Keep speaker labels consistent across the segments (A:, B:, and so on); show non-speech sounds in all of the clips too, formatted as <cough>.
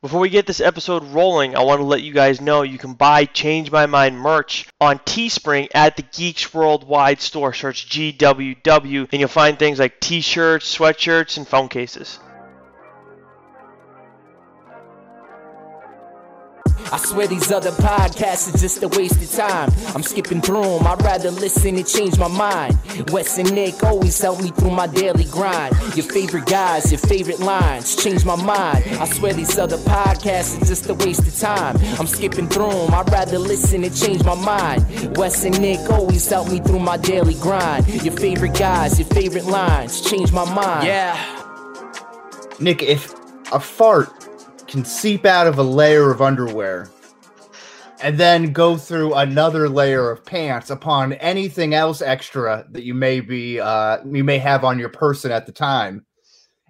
A: Before we get this episode rolling, I want to let you guys know you can buy Change My Mind merch on Teespring at the Geeks Worldwide store. Search GWW and you'll find things like t shirts, sweatshirts, and phone cases.
B: I swear these other podcasts are just a waste of time. I'm skipping through them, I'd rather listen and change my mind. Wes and Nick always help me through my daily grind. Your favorite guys, your favorite lines, change my mind. I swear these other podcasts are just a waste of time. I'm skipping through them, I'd rather listen and change my mind. Wes and Nick always help me through my daily grind. Your favorite guys, your favorite lines, change my mind.
C: Yeah. Nick, if a fart can seep out of a layer of underwear and then go through another layer of pants upon anything else extra that you may be uh you may have on your person at the time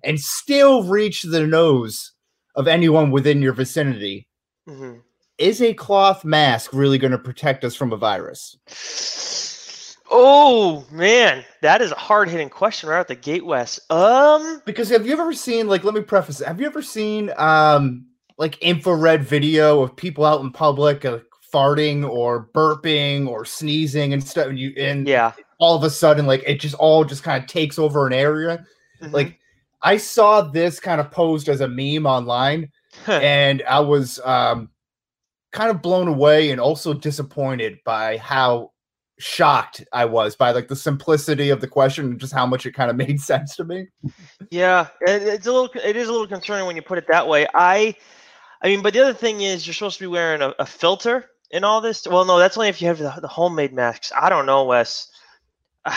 C: and still reach the nose of anyone within your vicinity
A: Mm-hmm.
C: is a cloth mask really going to protect us from a virus
A: Oh man, that is a hard hitting question right out the gate, Wes. Um,
C: because have you ever seen like let me preface it. Have you ever seen um like infrared video of people out in public uh, farting or burping or sneezing and stuff and you and
A: yeah,
C: all of a sudden like it just all just kind of takes over an area?
A: Mhm.
C: like i saw this kind of posed as a meme online and i was um kind of blown away and also disappointed by how shocked i was by like the simplicity of the question and just how much it kind of <laughs> made sense to me
A: yeah, it, it's a little, it is a little concerning when you put it that way. I, I mean, but the other thing is you're supposed to be wearing a, a filter in all this. Well, no, that's only if you have the, the homemade masks. I don't know, Wes. <sighs>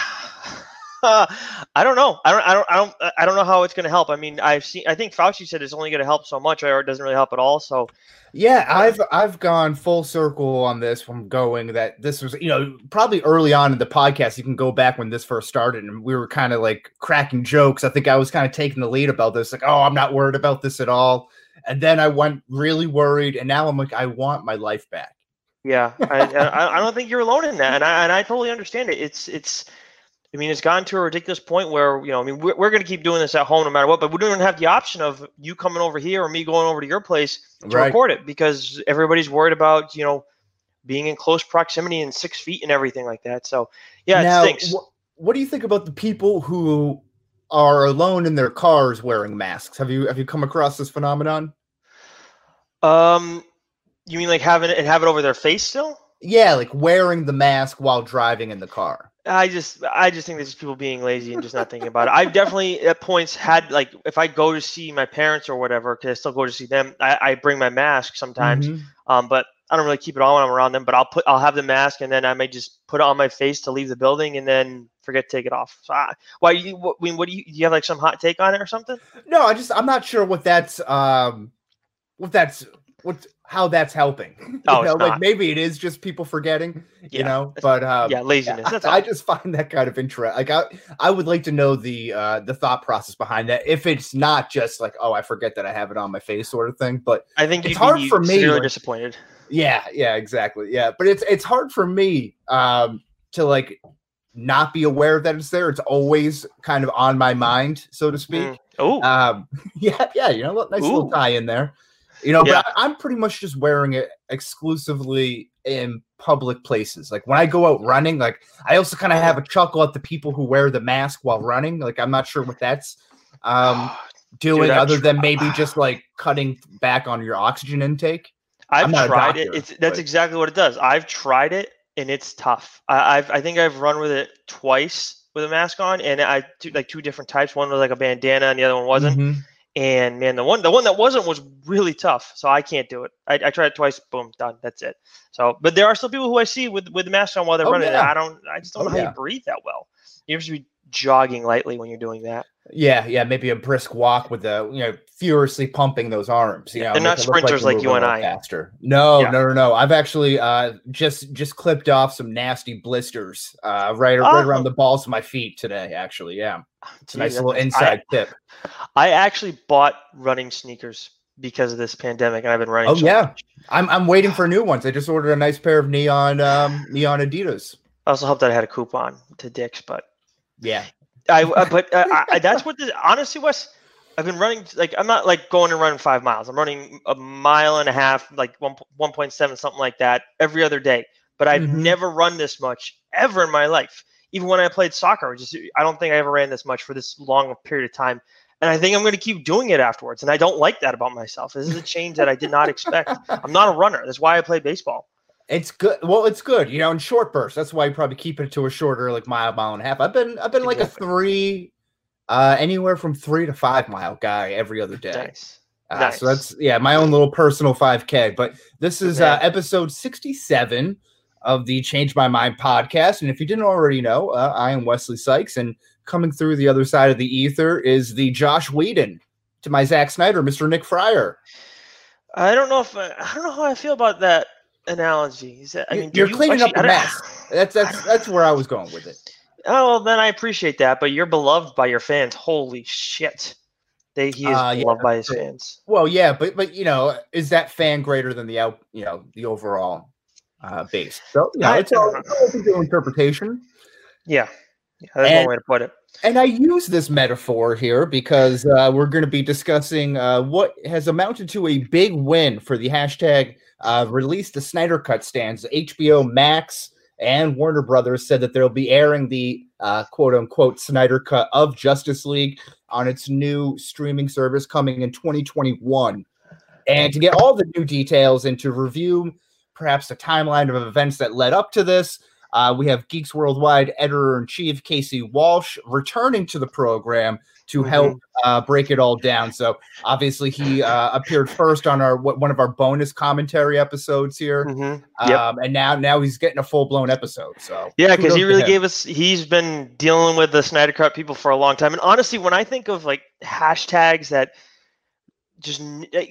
A: <laughs> I don't know. I don't. I don't. I don't. I don't know how it's going to help. I mean, I've seen. I think Fauci said it's only going to help so much, or it doesn't really help at all. So,
C: Yeah, uh, I've I've gone full circle on this from going that this was you know probably early on in the podcast you can go back when this first started and we were kind of like cracking jokes. I think I was kind of taking the lead about this like oh I'm not worried about this at all. And then I went really worried and now I'm like I want my life back.
A: Yeah, I, I, I don't think you're alone in that, and I and I totally understand it. It's it's, I mean, it's gotten to a ridiculous point where you know, I mean, we're, we're going to keep doing this at home no matter what, but we don't even have the option of you coming over here or me going over to your place to
C: Right.
A: record it because everybody's worried about you know being in close proximity and six feet and everything like that. So yeah,
C: now,
A: it stinks.
C: wh- what do you think about the people who are alone in their cars wearing masks? Have you have you come across this phenomenon?
A: um, you mean like having it and have it over their face still?
C: Yeah, like wearing the mask while driving in the car.
A: I just I just think this is people being lazy and just not thinking about it. I've definitely at points had like if I go to see my parents or whatever, because I still go to see them, I, I bring my mask sometimes.
C: Mhm.
A: Um, but I don't really keep it on when I'm around them. But I'll put I'll have the mask and then I may just put it on my face to leave the building and then forget to take it off. So I, why you what, I mean, what do you do you have like some hot take on it or something?
C: No, I just I'm not sure what that's um what that's what how that's helping. <laughs> You
A: Oh, it's
C: know, like
A: not.
C: maybe it is just people forgetting, you know. But um
A: yeah, laziness. That's
C: I,
A: all.
C: just find that kind of interest. Like I, I would like to know the uh the thought process behind that. If it's not just like, oh, I forget that I have it on my face, sort of thing. But
A: I think
C: it's hard for me, like-
A: disappointed.
C: yeah, yeah, exactly. Yeah, but it's it's hard for me um to like not be aware that it's there. It's always kind of on my mind, so to speak.
A: Mm. Oh,
C: Um, <laughs> yeah, yeah, you know, nice little tie in there. You know,
A: Yeah.
C: but I'm pretty much just wearing it exclusively in public places. Like when I go out running, like I also kind of have a chuckle at the people who wear the mask while running. Like I'm not sure what that's um <sighs> doing
A: I
C: other
A: tr-
C: than maybe just <sighs> like cutting back on your oxygen intake.
A: I've
C: I'm not a
A: tried it. It's that's
C: but-
A: exactly what it does. I've tried it and it's tough. I, I've I think I've run with it twice with a mask on, and I two, like two different types. One was like a bandana, and the other one wasn't.
C: Mhm.
A: And man, the one the one that wasn't was really tough. So I can't do it. I, I tried it twice. Boom, done. That's it. So, but there are still people who I see with with the mask on while they're
C: Oh,
A: running.
C: yeah.
A: I don't. I just don't
C: Oh,
A: know how
C: yeah.
A: you breathe that well. You have to be jogging lightly when you're doing that.
C: Yeah, yeah, maybe a brisk walk with the you know furiously pumping those arms. You
A: Yeah,
C: know,
A: they're not sprinters
C: you're
A: like you and I.
C: Faster. No,
A: Yeah.
C: no, no, no. I've actually uh just just clipped off some nasty blisters uh right,
A: Oh.
C: right around the balls of my feet today. Actually, yeah, it's a nice little
A: I-
C: inside tip.
A: I actually bought running sneakers because of this pandemic, and I've been running.
C: Oh, yeah. I'm I'm waiting for <sighs> new ones. I just ordered a nice pair of neon um neon Adidas.
A: I also hope that I had a coupon to Dick's, but
C: Yeah,
A: I uh, <laughs> but uh, I, I- that's what the honestly Wes. I've been running like I'm not like going and running five miles. I'm running a mile and a half, like one one point seven, something like that, every other day. But I've
C: Mhm.
A: never run this much ever in my life. Even when I played soccer, just I don't think I ever ran this much for this long period of time. And I think I'm going to keep doing it afterwards. And I don't like that about myself. This is a change that I did not expect. <laughs> I'm not a runner. That's why I play baseball.
C: It's good. Well, it's good, you know, in short bursts. That's why you probably keep it to a shorter, like mile, mile and a half. I've been, I've been like a three, uh, anywhere from three to five mile guy every other day.
A: Nice.
C: Uh, So that's yeah, my own little personal 5K. But this is uh, episode 67 of the Change My Mind podcast. And if you didn't already know, uh, I am Wesley Sykes, and coming through the other side of the ether is the Joss Whedon to my Zack Snyder, Mr. Nick Fryer.
A: I don't know if I, I don't know how I feel about that analogy. Is that, I mean,
C: you're
A: you
C: cleaning
A: actually-
C: up the mess. That's that's <laughs> that's where I was going with it.
A: Oh, well, then I appreciate that. But you're beloved by your fans. Holy shit. They, he is
C: Uh, yeah,
A: beloved by his fans.
C: Well, yeah, but but you know, is that fan greater than the out? You know, the overall uh, base. So you know,
A: I-
C: it's all, it's all open to interpretation.
A: Yeah. yeah that's
C: And-
A: one way to put it.
C: And I use this metaphor here because uh, we're going to be discussing uh, what has amounted to a big win for the hashtag uh, release the Snyder Cut stands. HBO Max and Warner Brothers said that they'll be airing the uh, quote unquote Snyder Cut of Justice League on its new streaming service coming in 2021. And to get all the new details and to review perhaps the timeline of events that led up to this, uh, we have Geeks Worldwide editor in chief Casey Walsh returning to the program to help uh, break it all down. So obviously he uh, appeared first on our what, one of our bonus commentary episodes here,
A: Mhm. Yep.
C: um, and now now he's getting a full blown episode. So
A: Yeah, because he really gave us. He's been dealing with the Snyder Cut people for a long time, and honestly, when I think of like hashtags that just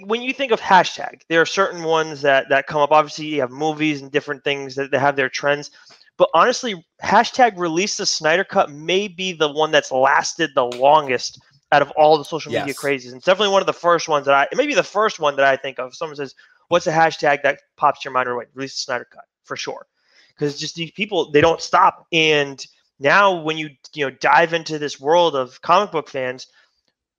A: when you think of hashtag, there are certain ones that that come up. Obviously, you have movies and different things that, that have their trends, but honestly, hashtag release the Snyder Cut may be the one that's lasted the longest out of all the social media
C: Yes.
A: crazes. It's definitely one of the first ones that I, it may be the first one that I think of. Someone says, "What's a hashtag that pops to your mind?" Right away, release the Snyder Cut for sure because just these people they don't stop and now when you you know dive into this world of comic book fans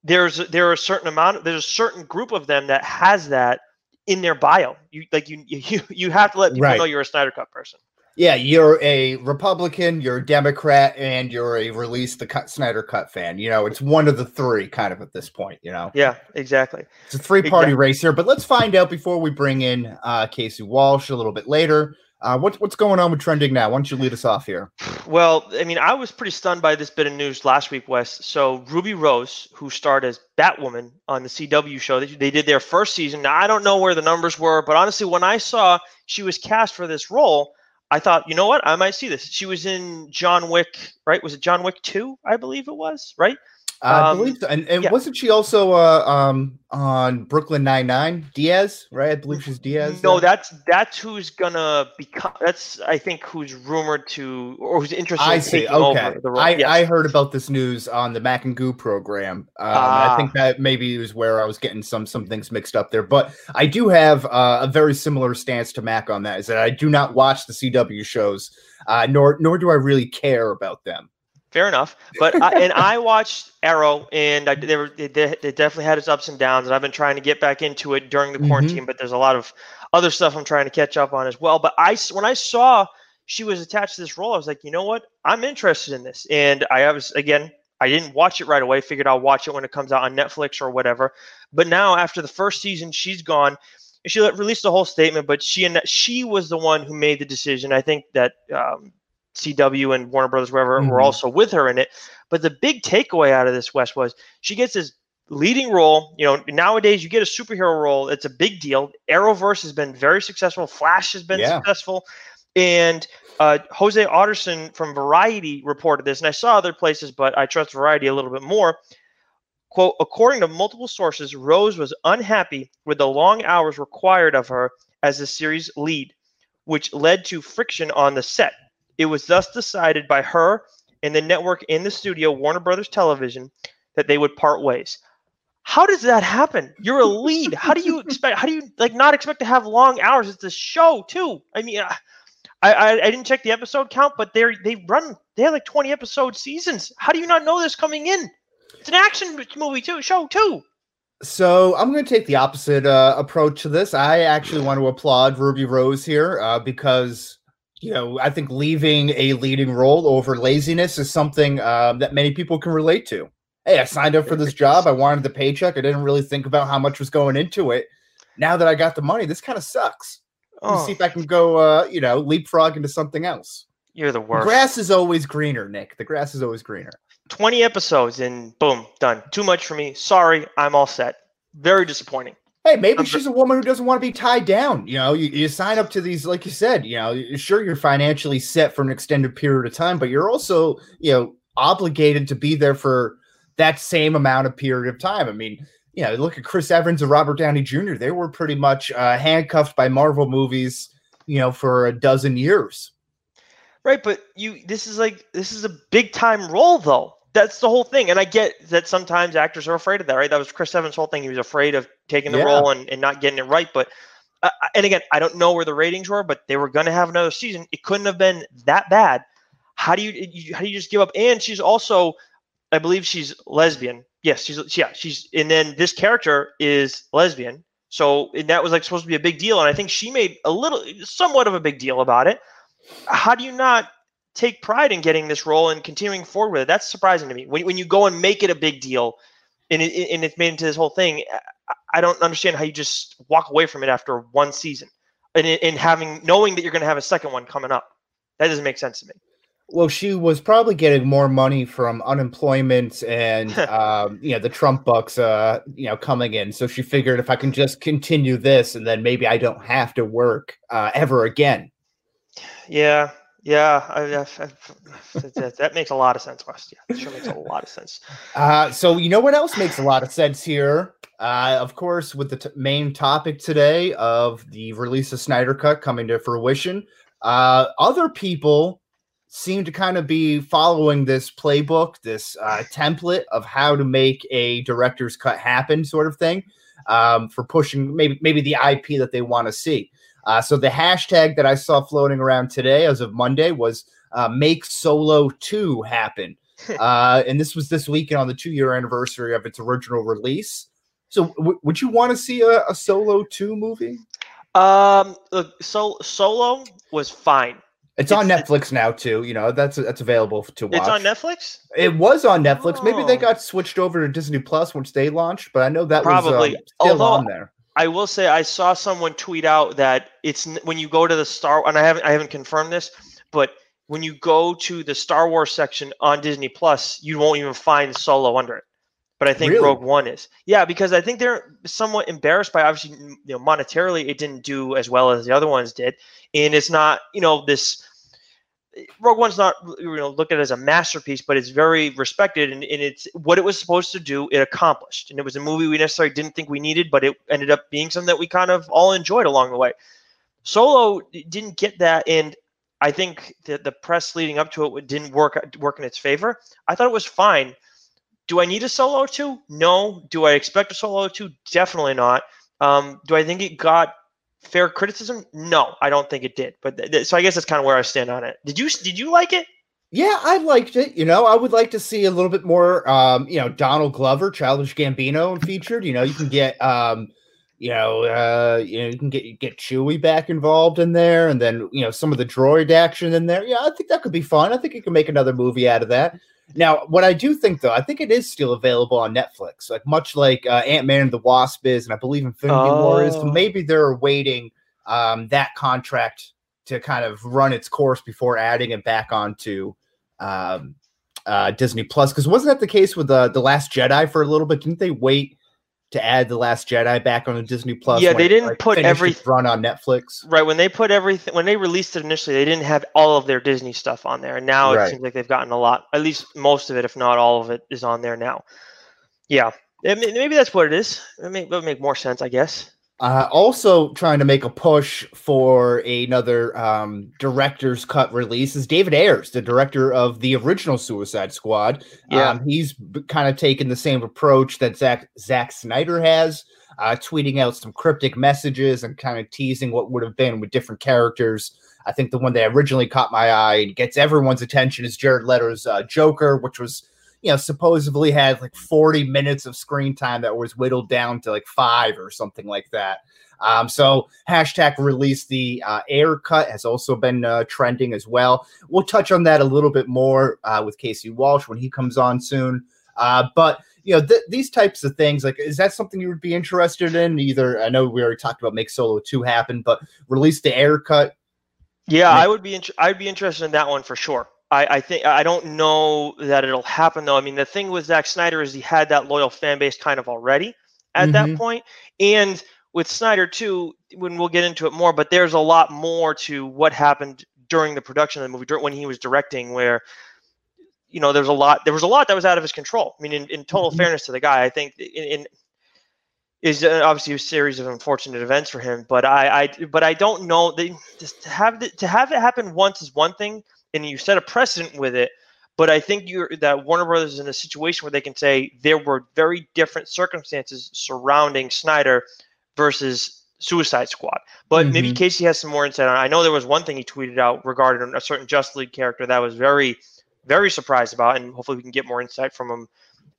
A: there's there are a certain amount there's a certain group of them that has that in their bio you like you <laughs> you, you have to let people
C: Right.
A: know you're a Snyder Cut person
C: yeah, you're a Republican, you're a Democrat, and you're a release the cut Snyder Cut fan. You know, it's one of the three, kind of at this point. You know.
A: yeah exactly
C: It's a three party
A: Exactly.
C: race here, but let's find out before we bring in uh, Casey Walsh a little bit later. Uh, what's what's going on with trending now? Why don't you lead us off here?
A: Well, I mean, I was pretty stunned by this bit of news last week, Wes. So Ruby Rose, who starred as Batwoman on the CW show, they, they did their first season. Now I don't know where the numbers were, but honestly, when I saw she was cast for this role, I thought, you know what, I might see this. She was in John Wick, right? Was it John Wick Two? I believe it was, right?
C: I
A: Um,
C: believe so. And, and
A: yeah.
C: wasn't she also uh, um, on Brooklyn Nine Nine? Diaz, right? I believe she's Diaz.
A: No,
C: there.
A: that's that's who's gonna become. That's I think who's rumored to or who's interested
C: I
A: in
C: see. Okay. I,
A: Yes.
C: I heard about this news on the Mac and Goo program. Um, I think that maybe was where I was getting some some things mixed up there. But I do have uh, a very similar stance to Mac on that. Is that I do not watch the CW shows, uh, nor nor do I really care about them.
A: Fair enough, but I, and I watched Arrow, and I, they were they, they definitely had its ups and downs, and I've been trying to get back into it during the
C: Mhm.
A: quarantine, but there's a lot of other stuff I'm trying to catch up on as well. But I when I saw she was attached to this role, I was like, you know what, I'm interested in this, and I was again. I didn't watch it right away. Figured I'll watch it when it comes out on Netflix or whatever. But now, after the first season, she's gone. She let- released a whole statement, but she and she was the one who made the decision. I think that um, CW and Warner Brothers, wherever, were
C: Mhm.
A: also with her in it. But the big takeaway out of this Wes was she gets this leading role. You know, nowadays you get a superhero role, it's a big deal. Arrowverse has been very successful. Flash has been
C: Yeah.
A: successful, and uh, Jose Otterson from Variety reported this, and I saw other places, but I trust Variety a little bit more. Quote, according to multiple sources, Rose was unhappy with the long hours required of her as the series lead, which led to friction on the set. It was thus decided by her and the network in the studio, Warner Brothers Television, that they would part ways. How does that happen? You're a lead. How do you <laughs> expect? How do you like not expect to have long hours? It's a show too. I mean, I I, I didn't check the episode count, but they're they run they have like 20 episode seasons. How do you not know this coming in? It's an action movie too, show too.
C: So I'm going to take the opposite uh, approach to this. I actually want to applaud Ruby Rose here uh, because you know I think leaving a leading role over laziness is something um, that many people can relate to. Hey, I signed up for this job. I wanted the paycheck. I didn't really think about how much was going into it. Now that I got the money, this kind of sucks. Let me
A: Oh,
C: see if I can go, uh, you know, leapfrog into something else.
A: you're the
C: The
A: worst.
C: grass is always greener, Nick. The grass is always greener.
A: 20 episodes and boom, done. Too much for me. Sorry, I'm all set. Very disappointing.
C: Hey, maybe she's a woman who doesn't want to be tied down. You know, you, you sign up to these, like you said, you know, sure, you're financially set for an extended period of time, but you're also, you know, obligated to be there for that same amount of period of time. I mean, you know, look at Chris Evans and Robert Downey Jr., they were pretty much uh, handcuffed by Marvel movies, you know, for a dozen years.
A: Right, but you this is like this is a big time role though. That's the whole thing. And I get that sometimes actors are afraid of that, right? That was Chris Evans' whole thing. He was afraid of taking the
C: Yeah.
A: role and, and not getting it right. But uh, and again, I don't know where the ratings were, but they were going to have another season. It couldn't have been that bad. How do you, you how do you just give up? And she's also, I believe she's lesbian. Yes, she's yeah, she's and then this character is lesbian. So and that was like supposed to be a big deal, and I think she made a little, somewhat of a big deal about it. How do you not take pride in getting this role and continuing forward with it? That's surprising to me. When when you go and make it a big deal, and it, and it's made into this whole thing, I- don't understand how you just walk away from it after one season, and and having knowing that you're going to have a second one coming up. That doesn't make sense to me.
C: Well, she was probably getting more money from unemployment and <laughs> um, you know the Trump bucks, uh, you know, coming in. So she figured if I can just continue this, and then maybe I don't have to work uh, ever again.
A: Yeah, yeah, I, I, I- that, makes a lot of sense, Wes. Yeah, sure makes a lot of sense.
C: Uh, so you know what else makes a lot of sense here? Uh, of course, with the t- main topic today of the release of Snyder Cut coming to fruition, uh, other people seem to kind of be following this playbook, this uh, template of how to make a director's cut happen, sort of thing, um, for pushing maybe maybe the IP that they want to see. Uh, so the hashtag that I saw floating around today, as of Monday, was uh, "Make Solo Two Happen." <laughs> uh, and this was this weekend on the two year anniversary of its original release. So, w- would you want to see a, a Solo 2 movie?
A: Um, look, so Solo was fine.
C: It's, on
A: It's-
C: Netflix now, too. You know, that's that's available to watch.
A: It's on Netflix.
C: It was on Netflix. Maybe they
A: Oh.
C: got switched over to Disney Plus once they launched, but I know that
A: Probably.
C: was um, still
A: Although-
C: on there.
A: I will say I saw someone tweet out that it's when you go to the Star and I haven't I haven't confirmed this, but when you go to the Star Wars section on Disney Plus, you won't even find Solo under it. But I think
C: Really?
A: Rogue One is. Yeah, because I think they're somewhat embarrassed by obviously you know monetarily it didn't do as well as the other ones did, and it's not you know this. Rogue One's not you know looked at as a masterpiece, but it's very respected and, and it's what it was supposed to do. It accomplished, and it was a movie we necessarily didn't think we needed, but it ended up being something that we kind of all enjoyed along the way. Solo didn't get that, and I think that the press leading up to it didn't work work in its favor. I thought it was fine. Do I need a Solo two? No. Do I expect a Solo two? Definitely not. Um, do I think it got fair criticism? No, I don't think it did. But th- th- so I guess that's kind of where I stand on it. Did you did you like it?
C: Yeah, I liked it. You know, I would like to see a little bit more, um, you know, Donald Glover, Childish Gambino featured. You know, you can get, um, you know, uh, you know, you can get get Chewie back involved in there, and then you know some of the droid action in there. Yeah, I think that could be fun. I think you can make another movie out of that. Now, what I do think though, I think it is still available on Netflix, like much like uh, Ant Man and the Wasp is, and I believe Infinity War is. So
A: Oh.
C: maybe they're awaiting um, that contract to kind of run its course before adding it back onto um, uh, Disney Plus. Because wasn't that the case with the the Last Jedi for a little bit? Didn't they wait to add the Last Jedi back on the Disney Plus?
A: Yeah, they didn't put
C: finished
A: every-
C: its run on Netflix.
A: Right when they put everything when they released it initially, they didn't have all of their Disney stuff on there, and now
C: Right.
A: it seems like they've gotten a lot. At least most of it, if not all of it, is on there now. Yeah, I mean, maybe that's what it is. It may, would make more sense, I guess.
C: Uh, also trying to make a push for another um, director's cut release is David Ayers, the director of the original Suicide Squad.
A: Yeah.
C: Um, he's kind of taken the same approach that Zack Zack Snyder has, uh, tweeting out some cryptic messages and kind of teasing what would have been with different characters. I think the one that originally caught my eye and gets everyone's attention is Jared Leto's uh, Joker, which was you know, supposedly had like 40 minutes of screen time that was whittled down to like five or something like that. Um, so hashtag release the uh, Ayer cut has also been uh, trending as well. We'll touch on that a little bit more uh, with Casey Walsh when he comes on soon. Uh, but you know th- these types of things, like is that something you would be interested in? Either I know we already talked about make Solo two happen, but release the Ayer cut.
A: Yeah, I would be. In- I'd be interested in that one for sure. I, I, think I don't know that it'll happen though. I mean, the thing with Zack Snyder is he had that loyal fan base kind of already at mm-hmm. that point, and with Snyder too, when we'll get into it more, but there's a lot more to what happened during the production of the movie when he was directing, where you know there's a lot there was a lot that was out of his control. I mean, in, in total mm-hmm. fairness to the guy, I think in, in is obviously a series of unfortunate events for him. But I, I but I don't know. They, just to have the, to have it happen once is one thing, and you set a precedent with it. But I think you're that Warner Brothers is in a situation where they can say there were very different circumstances surrounding Snyder versus Suicide Squad. But mm-hmm. maybe Casey has some more insight on. It. I know there was one thing he tweeted out regarding a certain Just League character that was very, very surprised about, and hopefully we can get more insight from him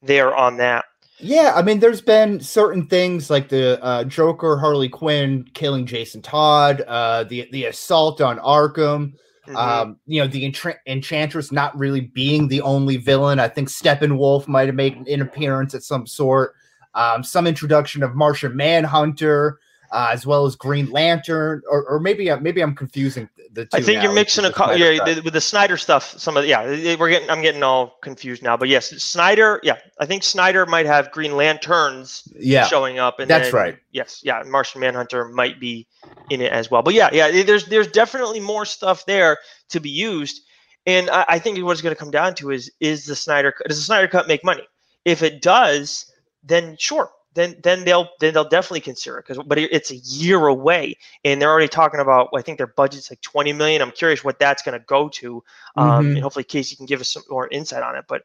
A: there on that.
C: Yeah, I mean, there's been certain things like the uh, Joker, Harley Quinn killing Jason Todd, uh, the the assault on Arkham. Mm-hmm. Um, you know, the Entra- Enchantress not really being the only villain. I think Steppenwolf might have made an appearance at some sort um, some introduction of Martian Manhunter, uh, as well as Green Lantern, or, or maybe uh, maybe I'm confusing the two.
A: I think now, you're mixing a co- yeah the, with the Snyder stuff. Some of yeah, we're getting I'm getting all confused now. But yes, Snyder. Yeah, I think Snyder might have Green Lanterns.
C: Yeah.
A: showing up. And
C: that's
A: then,
C: right.
A: Yes, yeah, Martian Manhunter might be in it as well. But yeah, yeah, there's there's definitely more stuff there to be used. And I, I think what it's going to come down to is is the Snyder does the Snyder cut make money? If it does, then sure, then then they'll then they'll definitely consider it because but it's a year away and they're already talking about I think their budget's like 20 million. I'm curious what that's going to go to, um, mm-hmm. and hopefully Casey can give us some more insight on it. But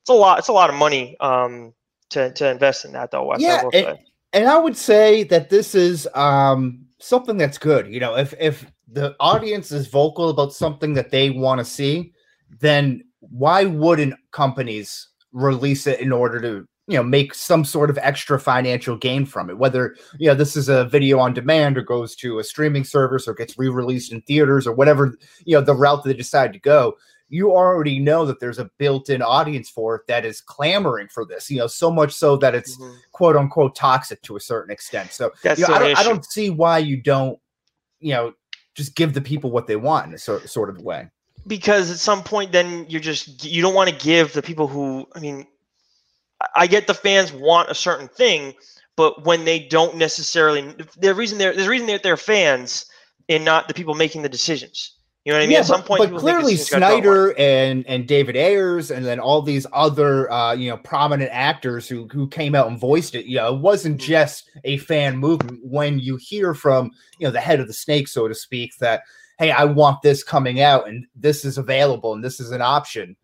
A: it's a lot it's a lot of money um, to to invest in that though.
C: Yeah, and, and, I would say that this is um, something that's good. You know, if if the audience is vocal about something that they want to see, then why wouldn't companies release it in order to you know make some sort of extra financial gain from it whether you know this is a video on demand or goes to a streaming service or gets re-released in theaters or whatever you know the route they decide to go you already know that there's a built-in audience for it that is clamoring for this you know so much so that it's mm-hmm. quote unquote toxic to a certain extent. So you know, I, don't, I, don't, see why you don't you know just give the people what they want in a sort, sort of way.
A: Because at some point then you're just you don't want to give the people who i mean I get the fans want a certain thing, but when they don't necessarily, the reason they're there's a reason that they're fans and not the people making the decisions. You know what I mean?
C: Yeah,
A: At some
C: but,
A: point,
C: but clearly Snyder and and David Ayers and then all these other uh, you know prominent actors who who came out and voiced it. You know, it wasn't mm-hmm. just a fan movement. When you hear from you know the head of the snake, so to speak, that hey, I want this coming out and this is available and this is an option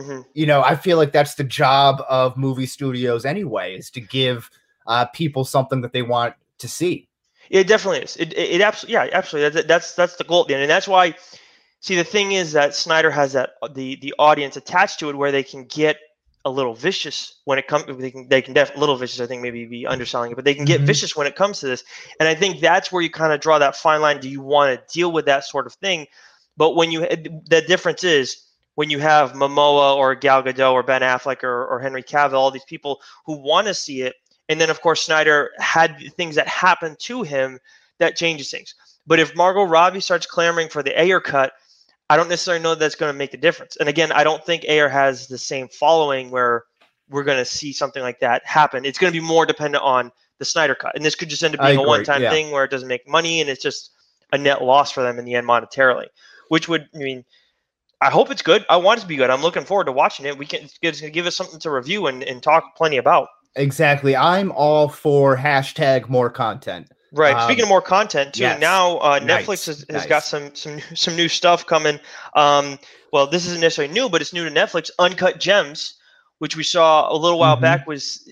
C: Mm-hmm. You know, I feel like that's the job of movie studios anyway, is to give uh, people something that they want to see.
A: It definitely is. It, it, it absolutely, yeah, absolutely. That's, that's that's the goal at the end, and that's why. See, the thing is that Snyder has that the the audience attached to it, where they can get a little vicious when it comes. They can they can def little vicious. I think maybe be underselling it, but they can get mm-hmm. vicious when it comes to this. And I think that's where you kind of draw that fine line. Do you want to deal with that sort of thing? But when you the difference is when you have Momoa or Gal Gadot or Ben Affleck or, or Henry Cavill, all these people who want to see it. And then, of course, Snyder had things that happened to him that changes things. But if Margot Robbie starts clamoring for the Ayer cut, I don't necessarily know that's going to make a difference. And again, I don't think Ayer has the same following where we're going to see something like that happen. It's going to be more dependent on the Snyder cut. And this could just end up being a one time yeah. thing where it doesn't make money and it's just a net loss for them in the end monetarily, which would, I mean, I hope it's good. I want it to be good. I'm looking forward to watching it. We can it's give us something to review and, and talk plenty about.
C: Exactly. I'm all for hashtag more content.
A: Right. Um, Speaking of more content too, yes. now uh, nice. Netflix has, has nice. got some some some new stuff coming. Um, well, this isn't necessarily new, but it's new to Netflix. Uncut Gems, which we saw a little while mm-hmm. back, was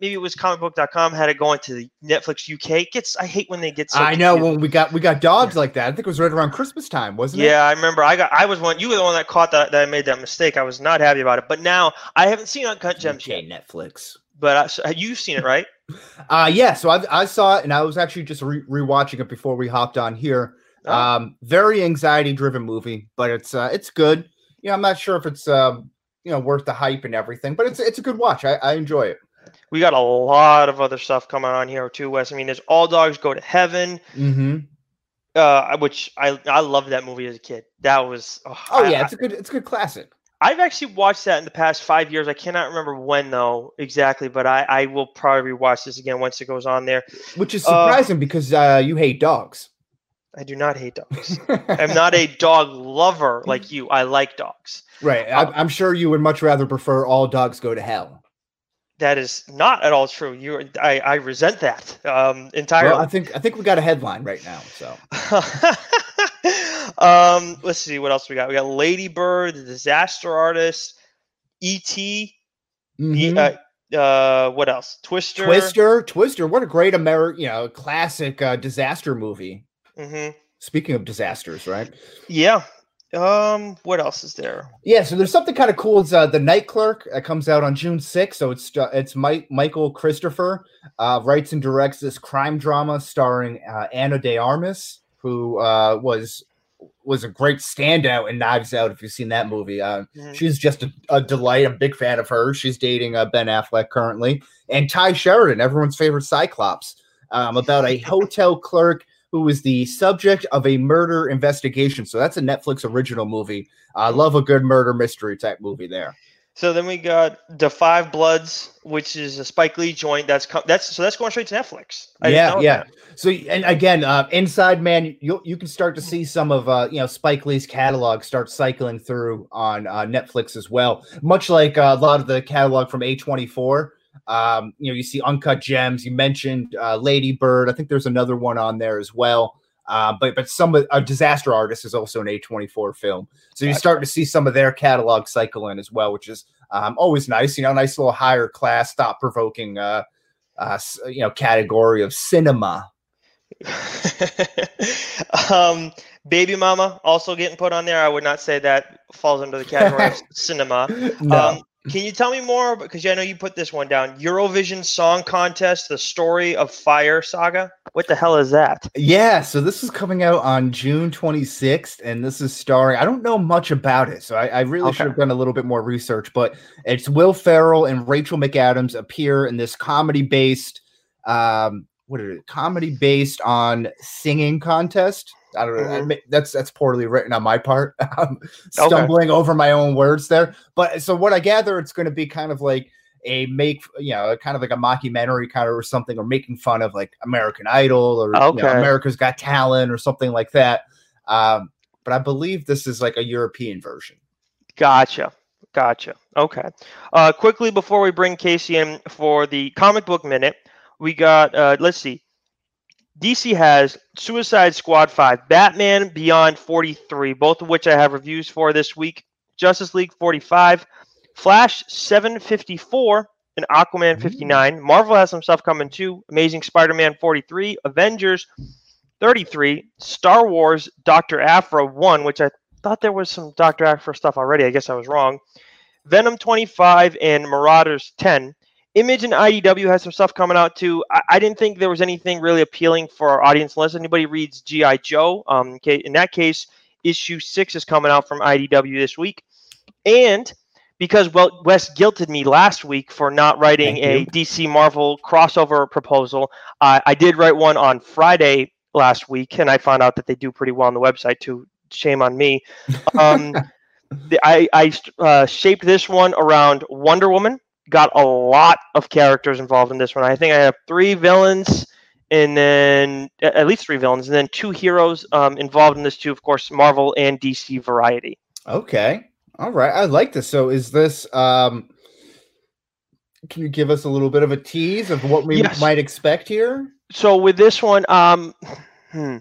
A: maybe it was comicbook.com had it going to the Netflix UK. It gets I hate when they get. So
C: I know
A: confused.
C: when we got we got dogs like that. I think it was right around Christmas time, wasn't it?
A: Yeah, I remember. I got. I was one. You were the one that caught that. That I made that mistake. I was not happy about it. But now I haven't seen Uncut Gems yet.
C: Netflix.
A: But I, so, you've seen it, right? <laughs>
C: Uh yeah, so I I saw it and I was actually just re- rewatching it before we hopped on here.
A: Oh.
C: Um very anxiety driven movie, but it's uh it's good. You know, I'm not sure if it's um you know worth the hype and everything, but it's it's a good watch. I, I enjoy it.
A: We got a lot of other stuff coming on here too, Wes. I mean, there's All Dogs Go to Heaven,
C: Mm-hmm.
A: uh, which I I loved that movie as a kid. That was oh,
C: Oh
A: I-
C: yeah, it's a good it's a good classic.
A: I've actually watched that in the past five years. I cannot remember when though exactly, but I, I will probably rewatch this again once it goes on there.
C: Which is
A: Uh,
C: surprising because uh you hate dogs.
A: I do not hate dogs. <laughs> I'm not a dog lover like you. I like dogs.
C: right. I, I'm sure you would much rather prefer all dogs go to hell.
A: That is not at all true. You, I, I resent that um, entirely.
C: Well, I think I think we got a headline right now. So <laughs>
A: um, let's see what else we got. We got Lady Bird, the Disaster Artist, E.T.
C: Mhm.
A: Uh, uh, what else? Twister.
C: Twister, Twister, what a great American, you know, classic uh, disaster movie.
A: hmm
C: Speaking of disasters, right?
A: Yeah. Um, what else is there?
C: Yeah, so there's something kind of cool. It's uh, the Night Clerk that comes out on June 6th. So it's uh, it's Mike Michael Cristofer uh, writes and directs this crime drama starring uh, Ana de Armas, who uh, was was a great standout in Knives Out. If you've seen that movie, uh,
A: Mhm.
C: she's just a, a delight. I'm a big fan of her. She's dating uh, Ben Affleck currently, and Tye Sheridan, everyone's favorite Cyclops, um, about a <laughs> hotel clerk who is the subject of a murder investigation. So that's a Netflix original movie. I love a good murder mystery type movie there.
A: So then we got The Five Bloods, which is a Spike Lee joint. That's co- that's so that's going straight to Netflix. I
C: yeah, yeah.
A: that.
C: So and again, uh, Inside Man, you you can start to see some of uh, you know Spike Lee's catalog start cycling through on uh, Netflix as well. Much like uh, a lot of the catalog from A24. Um, you know, you see Uncut Gems. You mentioned uh, Lady Bird. I think there's another one on there as well. Uh, but but some of a disaster artist is also an A24 film. So
A: you
C: start to see some of their catalog cycle in as well, which is um, always nice. You know, nice little higher class, thought provoking, uh, uh, you know, category of cinema. <laughs>
A: um, Baby Mama also getting put on there. I would not say that falls under the category of <laughs> cinema.
C: No.
A: Um, can you tell me more? Because I know you put this one down. Eurovision Song Contest: The Story of Fire Saga. What the hell is that?
C: yeah, so this is coming out on June 26th, and this is starring. I don't know much about it, so I, I really should have done a little bit more research. But it's Will Ferrell and Rachel McAdams appear in this comedy-based, um, what is it? Comedy based on singing contest. I don't know. I
A: Mhm.
C: ma- That's that's poorly written on my part. <laughs> I'm stumbling over my own words there. But so what I gather, it's going to be kind of like a make, you know, kind of like a mockumentary kind of or something, or making fun of like American Idol or you know, America's Got Talent or something like that. Um, but I believe this is like a European version.
A: Gotcha. Gotcha. Okay. Uh, quickly before we bring Casey in for the comic book minute, we got uh, let's see. DC has Suicide Squad 5, Batman Beyond 43, both of which I have reviews for this week. Justice League 45, Flash 754, and Aquaman mm-hmm. 59. Marvel has some stuff coming too. Amazing Spider-Man 43, Avengers 33, Star Wars Dr. Aphra 1, which I thought there was some Dr. Aphra stuff already. I guess I was wrong. Venom 25 and Marauders 10. Image and IDW has some stuff coming out too. I, I didn't think there was anything really appealing for our audience unless anybody reads G.I. Joe. Um, in that case, issue six is coming out from IDW this week. And because well, Wes guilted me last week for not writing a. DC Marvel crossover proposal, uh, I did write one on Friday last week, and I found out that they do pretty well on the website too. Shame on me. <laughs> Um, the, I, I uh, shaped this one around Wonder Woman. Got a lot of characters involved in this one. I think I have three villains, and then at least three villains, and then two heroes um, involved in this too. Of course, Marvel and DC variety.
C: Okay. All right. I like this. So is this um can you give us a little bit of a tease of what we
A: Yes.
C: might expect here?
A: So with this one, um, hmm,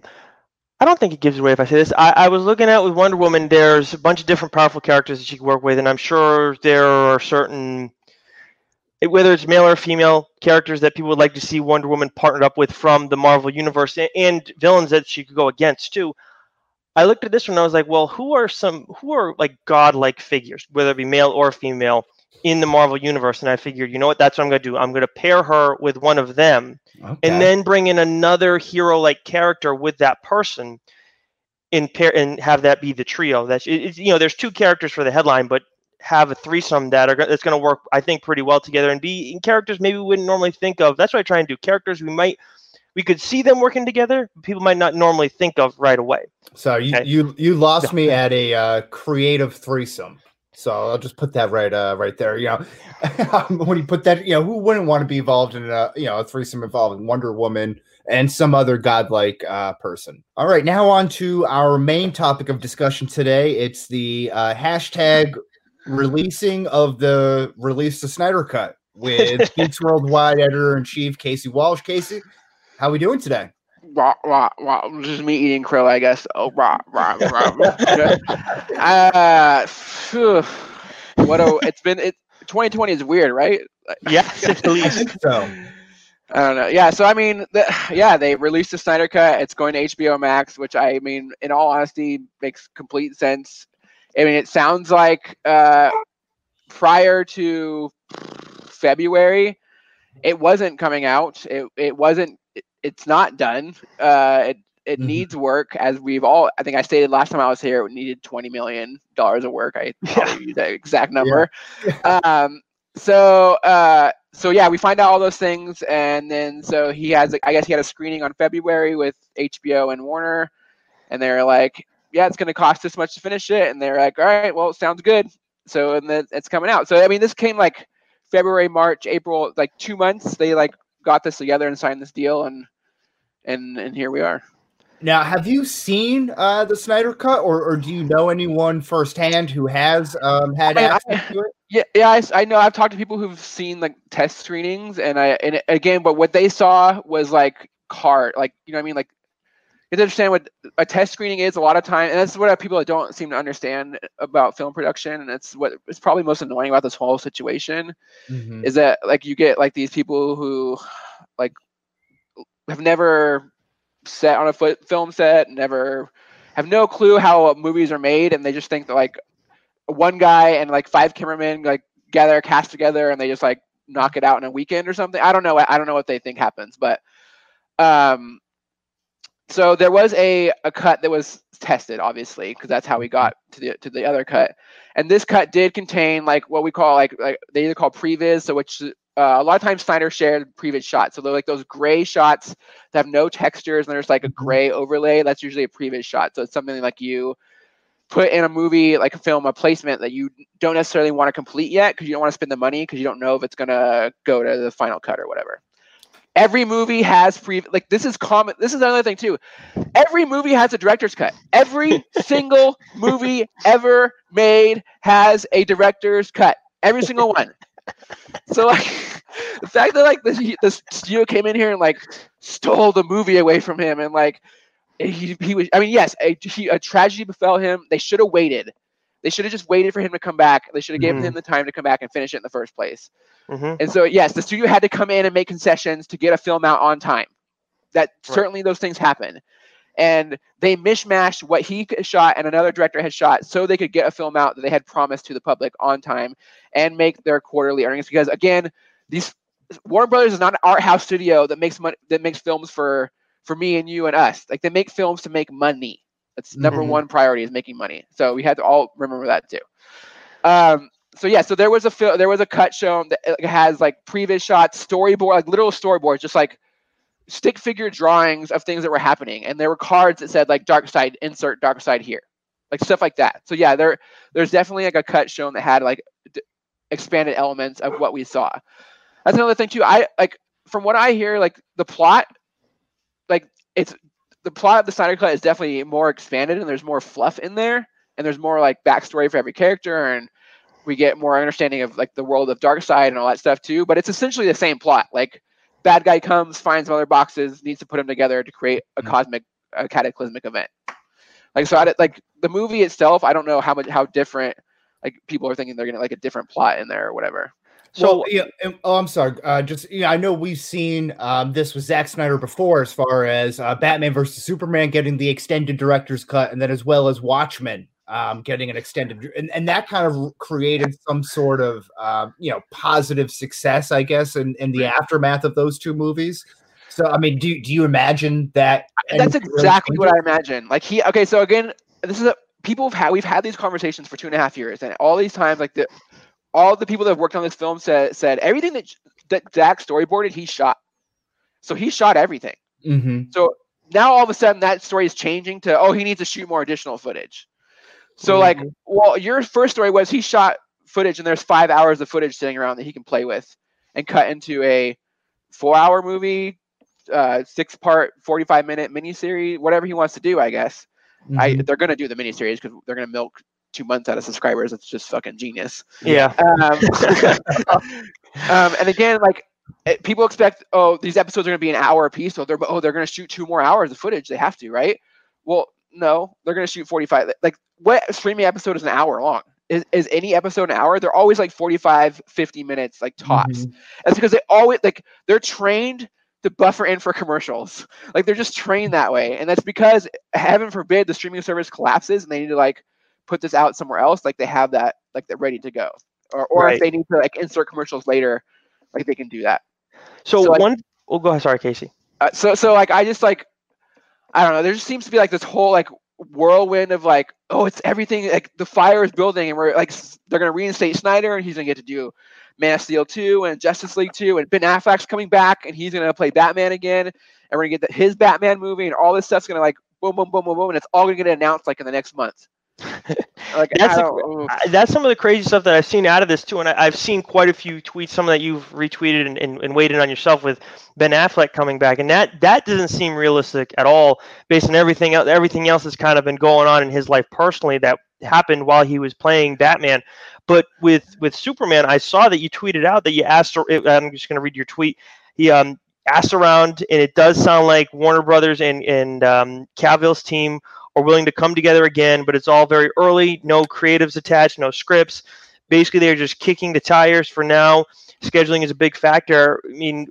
A: I don't think it gives away if I say this. I, I was looking at with Wonder Woman. There's a bunch of different powerful characters that she can work with, and I'm sure there are certain whether it's male or female characters that people would like to see Wonder Woman partnered up with from the Marvel universe and, and villains that she could go against too. I looked at this one and I was like, well, who are some who are like godlike figures, whether it be male or female, in the Marvel universe? And I figured, you know what, that's what I'm gonna do. I'm gonna pair her with one of them
C: Okay.
A: and then bring in another hero like character with that person in pair and have that be the trio that's it, you know there's two characters for the headline but have a threesome that are that's going to work i think pretty well together and be in characters maybe we wouldn't normally think of that's what i try and do characters we might we could see them working together but people might not normally think of right away
C: So you
A: Okay.
C: you you lost me at a uh, creative threesome. So I'll just put that right uh, right there. You know, <laughs> when you put that, you know, who wouldn't want to be involved in a you know a threesome involving Wonder Woman and some other godlike uh, person? All right, now on to our main topic of discussion today. It's the uh, hashtag releasing of the release the Snyder Cut with <laughs> Geeks Worldwide editor in chief Casey Walsh. Casey, how we doing today?
D: Rah, rah, rah. Just me eating krill, I guess. Oh, rah, rah, rah. rah. <laughs> uh, phew. what a, it's been, it, 2020 is weird, right?
A: yes at <laughs> least
C: So.
D: I don't know. Yeah, so I mean, the, yeah, they released the Snyder Cut. It's going to HBO Max, which I mean, in all honesty, makes complete sense. I mean, it sounds like uh, prior to February, it wasn't coming out. It it wasn't. It, it's not done. Uh, it it
C: Mhm.
D: needs work, as we've all. I think I stated last time I was here, it needed twenty million dollars of work. I probably used that exact number. <laughs> um, so uh, so yeah, we find out all those things, and then so he has. I guess he had a screening on February with HBO and Warner, and they're like, yeah, it's going to cost this much to finish it, and they're like, all right, well, it sounds good. So and then it's coming out. So I mean, this came like February, March, April, like two months. They like got this together and signed this deal, and and and here we are.
C: Now, have you seen uh, the Snyder Cut, or, or do you know anyone firsthand who has um, had
D: I mean, I-
C: access to it? <laughs>
D: Yeah, yeah, I, I know. I've talked to people who've seen like test screenings, and I and again, but what they saw was like cart, like you know what I mean, like you have to understand what a test screening is a lot of time, and that's what people don't seem to understand about film production, and it's what is probably most annoying about this whole situation
C: Mhm.
D: is that like you get like these people who like have never set on a foot film set, never have no clue how movies are made, and they just think that like one guy and like five cameramen like gather a cast together and they just like knock it out in a weekend or something. I don't know. I don't know what they think happens, but um, so there was a a cut that was tested, obviously, because that's how we got to the to the other cut. And this cut did contain like what we call like like they either call previs, so which uh, a lot of times Snyder shared previs shots. So they're like those gray shots that have no textures and there's like a gray overlay. That's usually a previs shot. So it's something like you put in a movie like a film a placement that you don't necessarily want to complete yet because you don't want to spend the money because you don't know if it's gonna go to the final cut or whatever. Every movie has pre like this is common. This is another thing too. Every movie has a director's cut. Every <laughs> single movie ever made has a director's cut. Every single one. So like <laughs> the fact that like the, the studio came in here and like stole the movie away from him and like he, he was I mean yes a, he, a tragedy befell him. They should have waited. They should have just waited for him to come back. They should have given
A: Mhm.
D: him the time to come back and finish it in the first place.
A: hmm
D: And so, yes, the studio had to come in and make concessions to get a film out on time. That
A: Right.
D: certainly those things happen. And they mishmashed what he shot and another director had shot so they could get a film out that they had promised to the public on time and make their quarterly earnings. Because again, these Warner Brothers is not an art house studio that makes money that makes films for for me and you and us. Like they make films to make money. That's number
A: Mhm.
D: one priority is making money. So we had to all remember that too. Um, so yeah, so there was a fil- there was a cut shown that has like previs shots, storyboard, like literal storyboards, just like stick figure drawings of things that were happening, and there were cards that said like Darkseid, insert Darkseid here, like stuff like that. So yeah, there there's definitely like a cut shown that had like d- expanded elements of what we saw. That's another thing too. I like from what I hear, like the plot, like it's the plot of the Snyder Cut is definitely more expanded, and there's more fluff in there, and there's more like backstory for every character, and we get more understanding of like the world of Darkseid and all that stuff too. But it's essentially the same plot. Like bad guy comes, finds other boxes, needs to put them together to create a
C: Mhm.
D: cosmic, a cataclysmic event. Like so, I, like the movie itself, I don't know how much how different. Like people are thinking they're gonna like a different plot in there or whatever.
A: So
C: well, yeah, oh, I'm sorry. Uh, just yeah, I know we've seen um, this with Zack Snyder before, as far as uh, Batman versus Superman getting the extended director's cut, and then as well as Watchmen um, getting an extended, and, and that kind of created some sort of um, you know positive success, I guess, in, in the aftermath of those two movies. So, I mean, do do you imagine that?
D: That's
C: anything really
D: exactly what? I imagine. Like he okay, so again, this is a people have had we've had these conversations for two and a half years, and all these times, like the all the people that have worked on this film said said everything that that Zack storyboarded, he shot. So he shot everything.
C: Mhm.
D: So now all of a sudden that story is changing to oh he needs to shoot more additional footage. So like
C: Mm-hmm.
D: well your first story was he shot footage and there's five hours of footage sitting around that he can play with and cut into a four hour movie, uh, six part, 45 minute miniseries, whatever he wants to do, I guess. I
C: Mhm.
D: they're gonna do the miniseries because they're gonna milk two months out of subscribers. It's just fucking genius.
A: yeah,
D: Um, <laughs> um, and again, like eh, people expect, oh, these episodes are going to be an hour apiece, so they're oh they're going to shoot two more hours of footage. They have to, right? Well, no, they're going to shoot forty five. Like what streaming episode is an hour long? Is, is any episode an hour? They're always like 45, 50 minutes, like tops.
C: Mhm.
D: That's because they always like they're trained to buffer in for commercials. Like they're just trained that way, and that's because heaven forbid the streaming service collapses and they need to like put this out somewhere else. Like they have that like they're ready to go, or or
A: Right.
D: if they need to like insert commercials later, like they can do that.
A: so,
D: so, like-
A: one. Oh, go ahead. Sorry, Casey.
D: Uh, so so like I just like I don't know. There just seems to be like this whole like whirlwind of like oh it's everything like the fire is building and we're like they're gonna reinstate Snyder and he's gonna get to do Man of Steel 2 and Justice League 2 and Ben Affleck's coming back and he's gonna play Batman again and we're gonna get the, his Batman movie and all this stuff's gonna like boom boom boom boom boom and it's all gonna get announced like in the next month. <laughs> like
A: That's a-
D: don't- ooh.
A: I- that's some of the crazy stuff that I've seen out of this too, and I, I've seen quite a few tweets, some that you've retweeted and, and, and weighed in on yourself with Ben Affleck coming back, and that that doesn't seem realistic at all, based on everything else. Everything else that's kind of been going on in his life personally that happened while he was playing Batman. But with with Superman, I saw that you tweeted out that you asked. I'm just going to read your tweet. He um, asked around, and it does sound like Warner Brothers and and um, Cavill's team are willing to come together again, but it's all very early. No creatives attached, no scripts. Basically, they're just kicking the tires for now. Scheduling is a big factor. I mean,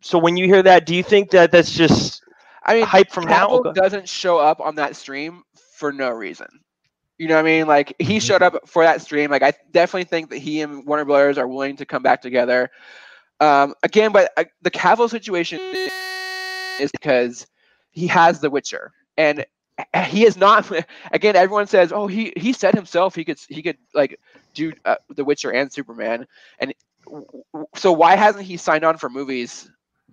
A: so when you hear that, do you think that that's just
D: I mean
A: hype from now?
D: Doesn't show up on that stream for no reason. You know what I mean? Like he showed up for that stream. Like I definitely think that he and Warner Brothers are willing to come back together. Um, again, but uh, the Cavill situation is because he has The Witcher, and he is not. <laughs> Again, everyone says, "Oh, he he said himself he could he could like do uh, The Witcher and Superman," and so why hasn't he signed on for movies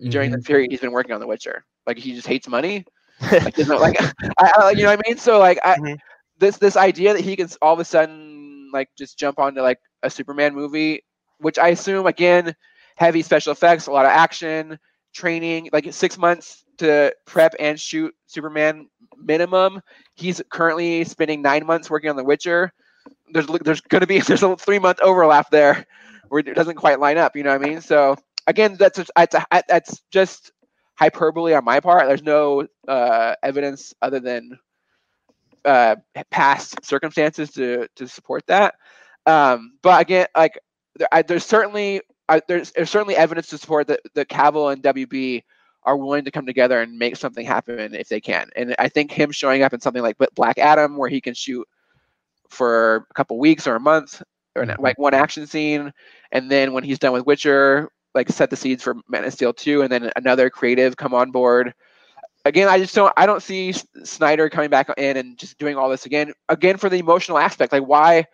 D: during
C: Mhm.
D: the period he's been working on The Witcher? Like he just hates money. <laughs> Like, like <laughs> I, I, you know what I mean? So like I,
A: Mhm.
D: this this idea that he can all of a sudden like just jump onto like a Superman movie, which I assume again heavy special effects, a lot of action, training, like six months to prep and shoot Superman minimum. He's currently spending nine months working on The Witcher. There's there's going to be <laughs> there's a three month overlap there where it doesn't quite line up. You know what I mean? So again, that's just, that's that's just hyperbole on my part. There's no uh, evidence other than uh, past circumstances to to support that. Um, but again, like there, I, there's certainly I, there's there's certainly evidence to support that that Cavill and WB are willing to come together and make something happen if they can. And I think him showing up in something like Black Adam, where he can shoot for a couple weeks or a month, or like one action scene, and then when he's done with Witcher, like set the seeds for Man of Steel 2, and then another creative come on board. Again, I just don't. I don't see Snyder coming back in and just doing all this again. Again, for the emotional aspect, like why?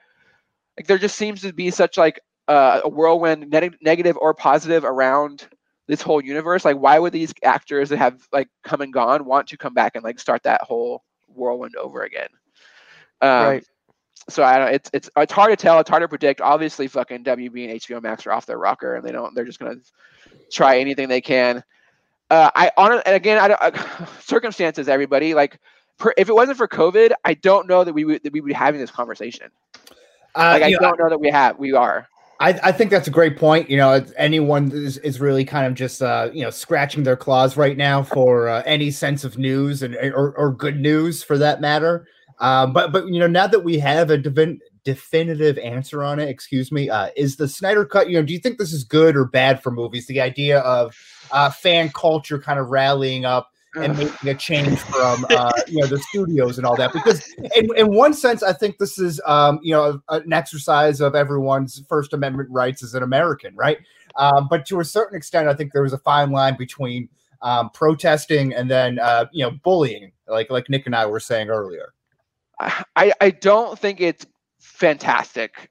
D: Like there just seems to be such like uh, a whirlwind, neg- negative or positive, around this whole universe. Like, why would these actors that have like come and gone want to come back and like start that whole whirlwind over again? Um,
A: Right.
D: So I don't. It's it's it's hard to tell. It's hard to predict. Obviously, fucking WB and HBO Max are off their rocker, and they don't. They're just gonna try anything they can. Uh, I on and again, I don't uh, <sighs> circumstances. Everybody like, per, if it wasn't for COVID, I don't know that we would that we would be having this conversation.
C: Uh,
D: Like, I
C: know,
D: don't know that we have. We are.
C: I, I think that's a great point. You know, anyone is, is really kind of just uh, you know scratching their claws right now for uh, any sense of news and or, or good news for that matter. Um, but but you know now that we have a defin- definitive answer on it. Excuse me. Uh, is the Snyder Cut? You know, do you think this is good or bad for movies? The idea of uh, fan culture kind of rallying up and making a change from <laughs> uh, you know the studios and all that. Because in, in one sense, I think this is um, you know an exercise of everyone's First Amendment rights as an American, right? Um, but to a certain extent, I think there was a fine line between um, protesting and then uh, you know bullying, like like Nick and I were saying earlier.
D: I I don't think it's fantastic.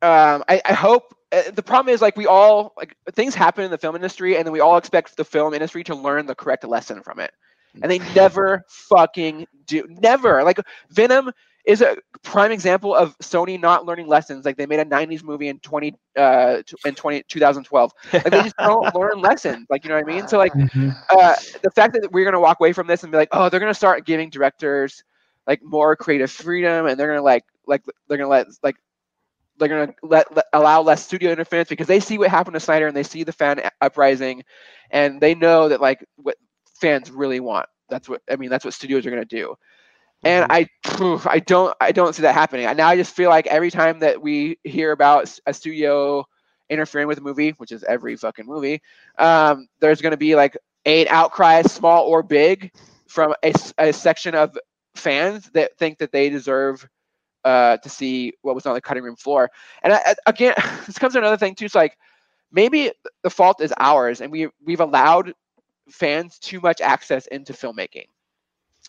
D: Um, I, I hope the problem is like we all like things happen in the film industry and then we all expect the film industry to learn the correct lesson from it. And they <laughs> never fucking do never. Like venom is a prime example of sony not learning lessons. Like they made a 90s movie in 20 uh in 20 2012 like they just don't <laughs> learn lessons. Like you know what i mean? So like
C: Mm-hmm.
D: uh the fact that we're gonna walk away from this and be like oh they're gonna start giving directors like more creative freedom and they're gonna like like they're gonna let like they're gonna let, let allow less studio interference because they see what happened to Snyder and they see the fan uprising, and they know that like what fans really want. That's what I mean. That's what studios are gonna do, and I I don't I don't see that happening. And now I just feel like every time that we hear about a studio interfering with a movie, which is every fucking movie, um, there's gonna be like an outcry, small or big, from a, a section of fans that think that they deserve uh, to see what was on the cutting room floor. And I, I- again, <laughs> this comes to another thing too. It's like maybe the fault is ours, and we we've allowed fans too much access into filmmaking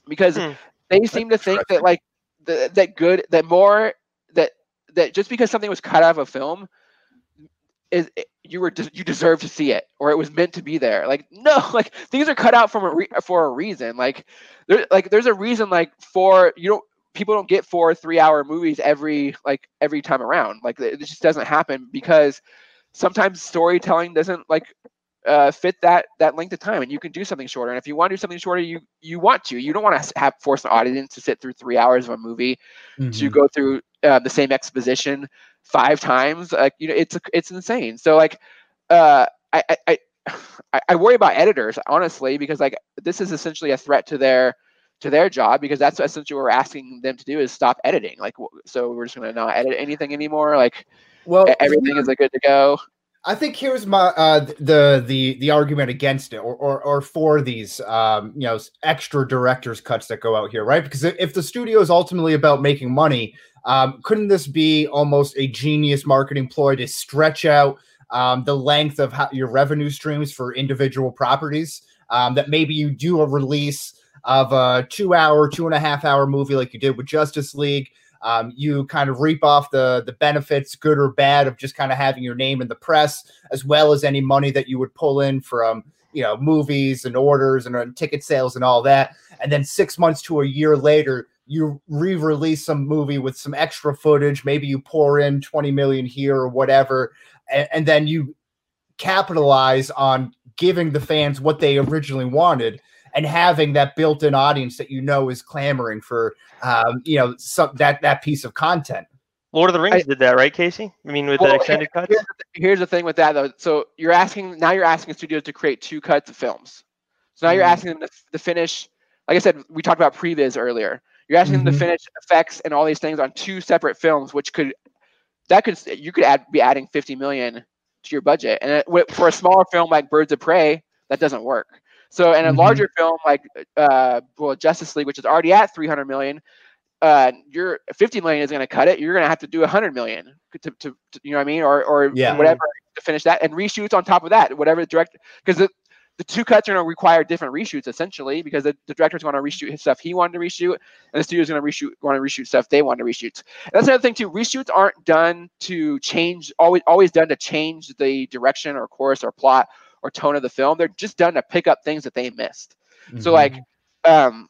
D: because
A: Hmm.
D: they seem to think that like the, that good that more that that just because something was cut out of a film is you were you deserve to see it or it was meant to be there like no <laughs> like things are cut out from a re- for a reason like there like there's a reason like for you don't people don't get four three hour movies every like every time around. Like it just doesn't happen because sometimes storytelling doesn't like uh, fit that that length of time and you can do something shorter. And if you want to do something shorter you you want to. You don't want to have force an audience to sit through three hours of a movie to
C: Mhm.
D: go through uh, the same exposition five times. Like you know it's it's insane. So like uh I- I, I <sighs> worry about editors honestly because like this is essentially a threat to their to their job because that's essentially what we're asking them to do is stop editing. Like so we're just gonna not edit anything anymore like
C: Well,
D: everything is like good to go.
C: I think here's my uh the the the argument against it or or, or for these um you know extra directors cuts that go out here right? Because if if the studio is ultimately about making money um couldn't this be almost a genius marketing ploy to stretch out um the length of how, your revenue streams for individual properties um that maybe you do a release of a two hour two and a half hour movie like you did with Justice League um, you kind of reap off the the benefits, good or bad, of just kind of having your name in the press, as well as any money that you would pull in from you know movies and orders and, uh, ticket sales and all that. And then six months to a year later, you re-release some movie with some extra footage. Maybe you pour in twenty million here or whatever, and, and then you capitalize on giving the fans what they originally wanted and having that built-in audience that you know is clamoring for um, you know some that that piece of content
A: Lord of the Rings I, did that, right, Casey? I mean, with
D: Well,
A: the extended cuts.
D: here's the, here's the thing with that though so you're asking now you're asking studios to create two cuts of films so now you're
C: Mhm.
D: asking them to, to finish like i said we talked about previs earlier you're asking them
C: Mhm.
D: to finish effects and all these things on two separate films which could that could you could add be adding 50 million to your budget and it, wi- for a smaller film like birds of prey that doesn't work so in a
C: Mhm.
D: larger film like uh well justice league which is already at 300 million uh, your 50 million is going to cut it. You're going to have to do 100 million to, to, to, you know what I mean, or or
C: Yeah.
D: whatever to finish that, and reshoots on top of that. Whatever the director, because the, the two cuts are going to require different reshoots essentially, because the, the director's going to reshoot his stuff he wanted to reshoot, and the studio's going to reshoot want to reshoot stuff they want to reshoot. And that's another thing too. Reshoots aren't done to change always always done to change the direction or course or plot or tone of the film. They're just done to pick up things that they missed. So like, um,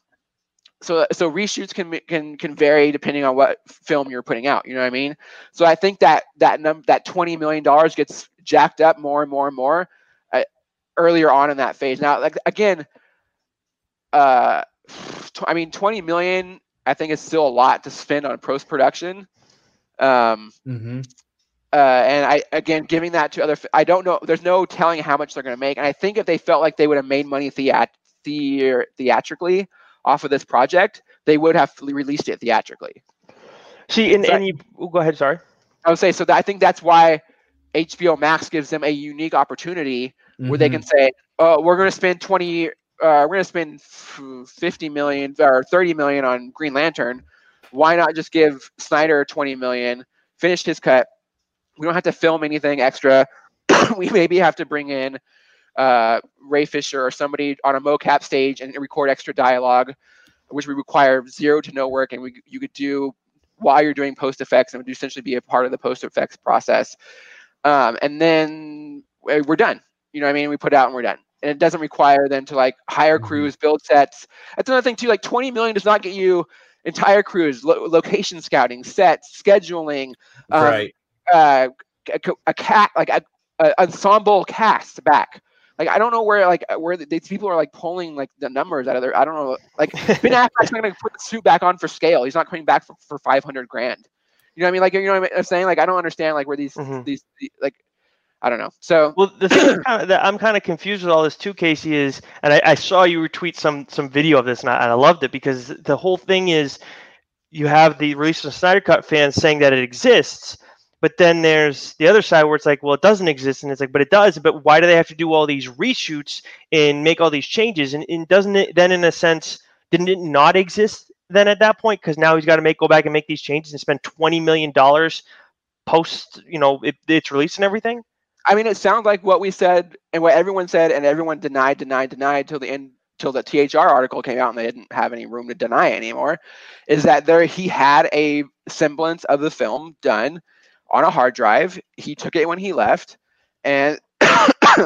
D: so so reshoots can can can vary depending on what film you're putting out. You know what I mean? So I think that that num that twenty million dollars gets jacked up more and more and more uh, earlier on in that phase. Now, like again, uh, I mean, twenty million. I think is still a lot to spend on post production. Um,
C: Mhm.
D: Uh, and I again giving that to other. I don't know. There's no telling how much they're going to make. And I think if they felt like they would have made money theat- the- theatrically off of this project, they would have released it theatrically.
A: See, and,
D: So-
A: and you oh, go ahead. Sorry.
D: I would say so. That, I think that's why HBO Max gives them a unique opportunity where they
C: Mhm.
D: can say, "Oh, we're going to spend twenty, uh, we're going to spend fifty million or thirty million on Green Lantern. Why not just give Snyder twenty million, finish his cut? We don't have to film anything extra. <coughs> we maybe have to bring in uh, Ray Fisher or somebody on a mocap stage and record extra dialogue, which would require zero to no work, and we you could do while you're doing post effects and would essentially be a part of the post effects process. Um, and then we're done. You know what I mean? We put it out and we're done. And it doesn't require them to like hire
C: Mhm.
D: crews, build sets. That's another thing too. Like 20 million does not get you entire crews, lo- location scouting, sets, scheduling, um,
C: right.
D: Uh, a, a cat like a, a ensemble cast back. Like I don't know where like where the, these people are like pulling like the numbers out of there. I don't know. Like <laughs> Ben Affleck's not to put the suit back on for scale. He's not coming back for, for 500 grand. You know what I mean? Like you know what I'm saying? Like I don't understand like where these
A: Mhm.
D: these the- like I don't know. So
A: Well, the thing is kind of, that I'm kind of confused with all this too, Casey, is, and I, I saw you retweet some some video of this, and I, and I loved it because the whole thing is, you have the release of Snyder Cut fans saying that it exists, but then there's the other side where it's like, well, it doesn't exist, and it's like, but it does. But why do they have to do all these reshoots and make all these changes? And, and doesn't it then, in a sense, didn't it not exist then at that point? Because now he's got to make go back and make these changes and spend twenty million dollars post, you know, it, its release and everything.
D: I mean, it sounds like what we said and what everyone said, and everyone denied, denied, denied till the end, till the THR article came out, and they didn't have any room to deny anymore. Is that there? He had a semblance of the film done on a hard drive. He took it when he left, and <coughs>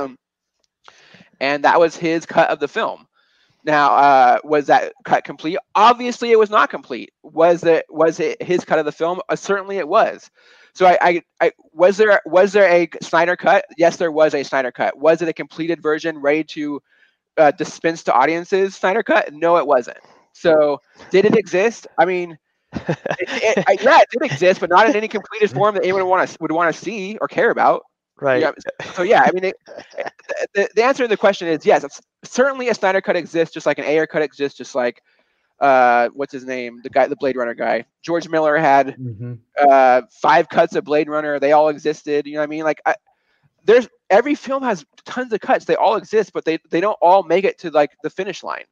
D: and that was his cut of the film. Now, uh, was that cut complete? Obviously, it was not complete. Was it? Was it his cut of the film? Uh, certainly, it was. So, I, I, I was there. Was there a Snyder cut? Yes, there was a Snyder cut. Was it a completed version, ready to uh, dispense to audiences? Snyder cut? No, it wasn't. So, did it exist? I mean, it, it, I, yeah, it did exist, but not in any completed form that anyone want to would want to see or care about.
A: Right.
D: Yeah, so yeah, I mean, it, the, the answer to the question is yes. It's, certainly, a Snyder cut exists, just like an Ayer cut exists, just like uh, what's his name, the guy, the Blade Runner guy. George Miller had
C: Mhm.
D: uh, five cuts of Blade Runner. They all existed. You know what I mean? Like, I, there's every film has tons of cuts. They all exist, but they they don't all make it to like the finish line.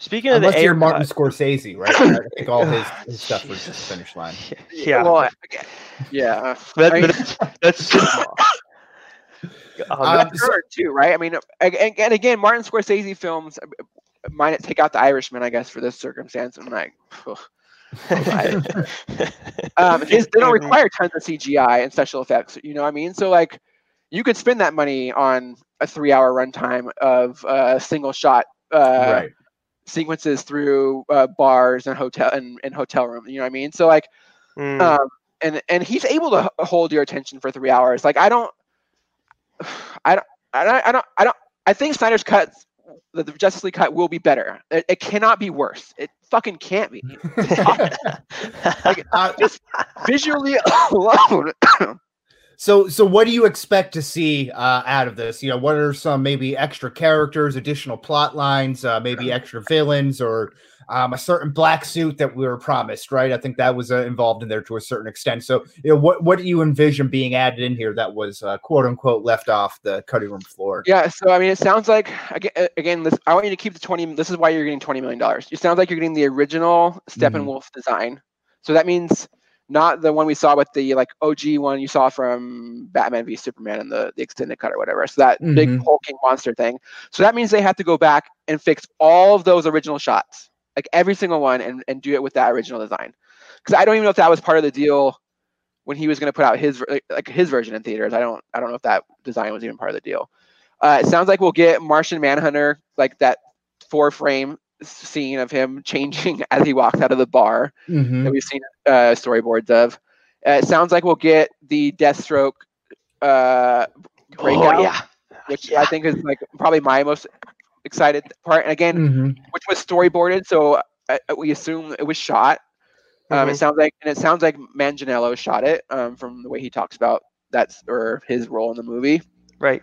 A: Speaking of
C: Unless
A: the
C: you're
A: air
C: Martin Scorsese, right? <coughs> I think all his, his stuff was
A: Jesus.
C: just finish line. <laughs>
A: yeah,
D: Well, again, yeah.
A: that,
D: I <laughs> mean- <laughs>
A: but that's, that's cinema. Um,
D: That's hard too, right? I mean, and, and again, Martin Scorsese films uh, might take out the Irishman, I guess, for this circumstance. And like, um, his, they don't require tons of CGI and special effects. You know what I mean? So like, you could spend that money on a three-hour runtime of uh, single shot uh,
C: right.
D: Sequences through uh, bars and hotel and, and hotel rooms. You know what I mean? So like,
A: Mm,
D: um, and and he's able to hold your attention for three hours. Like I don't, <sighs> I don't, I don't, I don't, I don't. I think Snyder's cut, the, the Justice League cut, will be better. It, it cannot be worse. It fucking can't be. <laughs> Like <laughs>
C: Uh,
D: just visually <laughs> alone.
C: So, so what do you expect to see uh, out of this? You know, what are some maybe extra characters, additional plot lines, uh, maybe extra villains, or um, a certain black suit that we were promised? Right, I think that was uh, involved in there to a certain extent. So, you know, what what do you envision being added in here that was uh, quote unquote left off the cutting room floor?
D: yeah. So I mean, it sounds like again, again this, I want you to keep the twenty. This is why you're getting twenty million dollars. It sounds like you're getting the original Steppenwolf design. So that means not the one we saw with the like OG one you saw from Batman v Superman and the, the extended cut or whatever. So that big
C: Mhm.
D: hulking monster thing. So that means they have to go back and fix all of those original shots, like every single one, and, and do it with that original design. Because I don't even know if that was part of the deal when he was going to put out his like, like his version in theaters. I don't I don't know if that design was even part of the deal. Uh, it sounds like we'll get Martian Manhunter, like that four frame scene of him changing <laughs> as he walks out of the bar
C: Mhm.
D: that we've seen uh, storyboards of. Uh, it sounds like we'll get the Deathstroke uh, breakout,
A: oh yeah,
D: which
A: yeah.
D: I think is like probably my most excited part. And again,
C: Mhm.
D: which was storyboarded, so uh, we assume it was shot. Um,
A: Mhm.
D: It sounds like, and it sounds like Manganiello shot it um, from the way he talks about that's or his role in the movie.
A: right.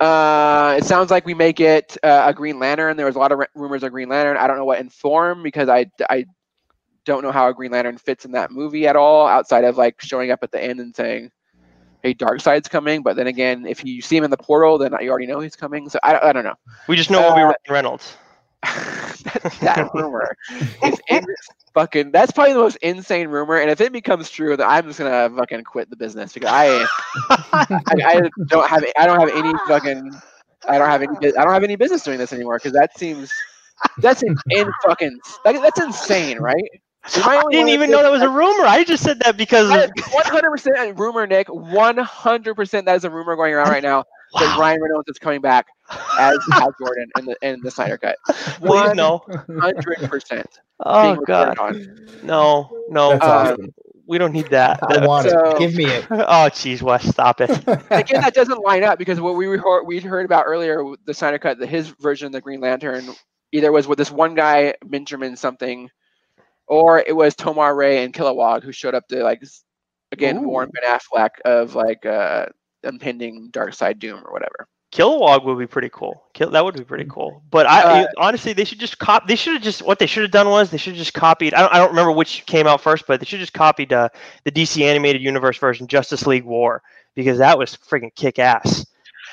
D: Uh, it sounds like we may get uh, a Green Lantern. There was a lot of r- rumors of Green Lantern. I don't know what in form because I, I don't know how a Green Lantern fits in that movie at all, outside of like showing up at the end and saying, "Hey, Darkseid's coming." But then again, if you see him in the portal, then you already know he's coming. So I, I don't know.
A: We just know it'll be
D: Uh,
A: Ryan Reynolds.
D: That, <laughs> that rumor is in, fucking. That's probably the most insane rumor. And if it becomes true, then I'm just gonna fucking quit the business because I, I, I don't have I don't have any fucking I don't have any I don't have any business doing this anymore because that seems that's in, in fucking like, that's insane, right?
A: I didn't even know that was a rumor. I just said that because
D: one hundred percent rumor, Nick. One hundred percent that is a rumor going around right now that
A: Wow.
D: Ryan Reynolds is coming back as <laughs> Hal Jordan in the in the Snyder cut.
A: please no.
D: hundred percent.
A: Oh god, no, no.
C: That's
D: Uh,
C: awesome.
A: we don't need that.
C: I want
D: so-
C: it. Give me it. <laughs>
A: oh jeez, Wes, stop it. <laughs>
D: Again, that doesn't line up because what we heard, we heard about earlier, the Snyder cut, that his version of the Green Lantern either was with this one guy, Benjamin something, or it was Tomar-Re and Kilowog who showed up to like again
C: Ooh.
D: warn Ben Affleck of like uh impending Darkseid Doom or whatever.
A: Kilowog would be pretty cool. Kill, that would be pretty cool. But I
D: Uh,
A: honestly, they should just cop. They should have just what they should have done was they should have just copied. I don't, I don't remember which came out first, but they should have just copied uh, the DC animated universe version, Justice League War, because that was freaking kick ass.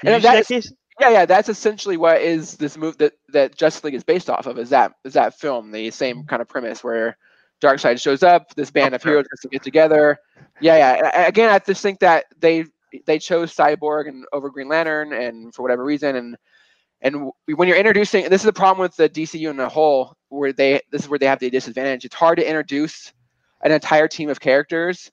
D: And
A: Did that case?
D: Yeah, yeah, that's essentially what is this move that that Justice League is based off of. Is that is that film the same kind of premise where Darkseid shows up, this band of
A: Okay.
D: heroes has to get together. Yeah, yeah. a- Again, I just think that they they chose Cyborg and over Green Lantern, and for whatever reason, and and when you're introducing, this is the problem with the DCU in a whole, where they this is where they have the disadvantage. It's hard to introduce an entire team of characters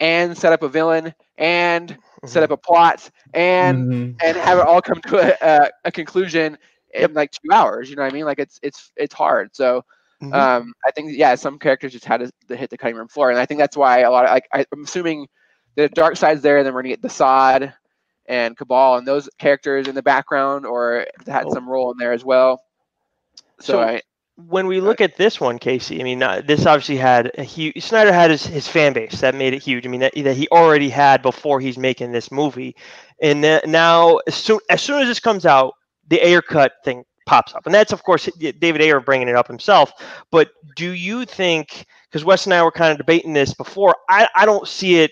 D: and set up a villain and set up a plot and
C: Mhm.
D: and have it all come to a, a, a conclusion in like two hours. You know what I mean? Like it's it's it's hard. So
A: Mhm.
D: um, I think yeah, some characters just had to, to hit the cutting room floor, and I think that's why a lot of like I, I'm assuming the Darkseid's there, and then we're gonna get DeSaad and Cabal and those characters in the background, or had
A: Oh.
D: some role in there as well. So,
A: So-
D: I,
A: when we look at this one, Casey, I mean, uh, this obviously had a huge. Snyder had his, his fan base that made it huge. I mean, that, that he already had before he's making this movie, and now as soon as soon as this comes out, the Ayer cut thing pops up, and that's of course David Ayer bringing it up himself. But do you think? Because Wes and I were kind of debating this before. I I don't see it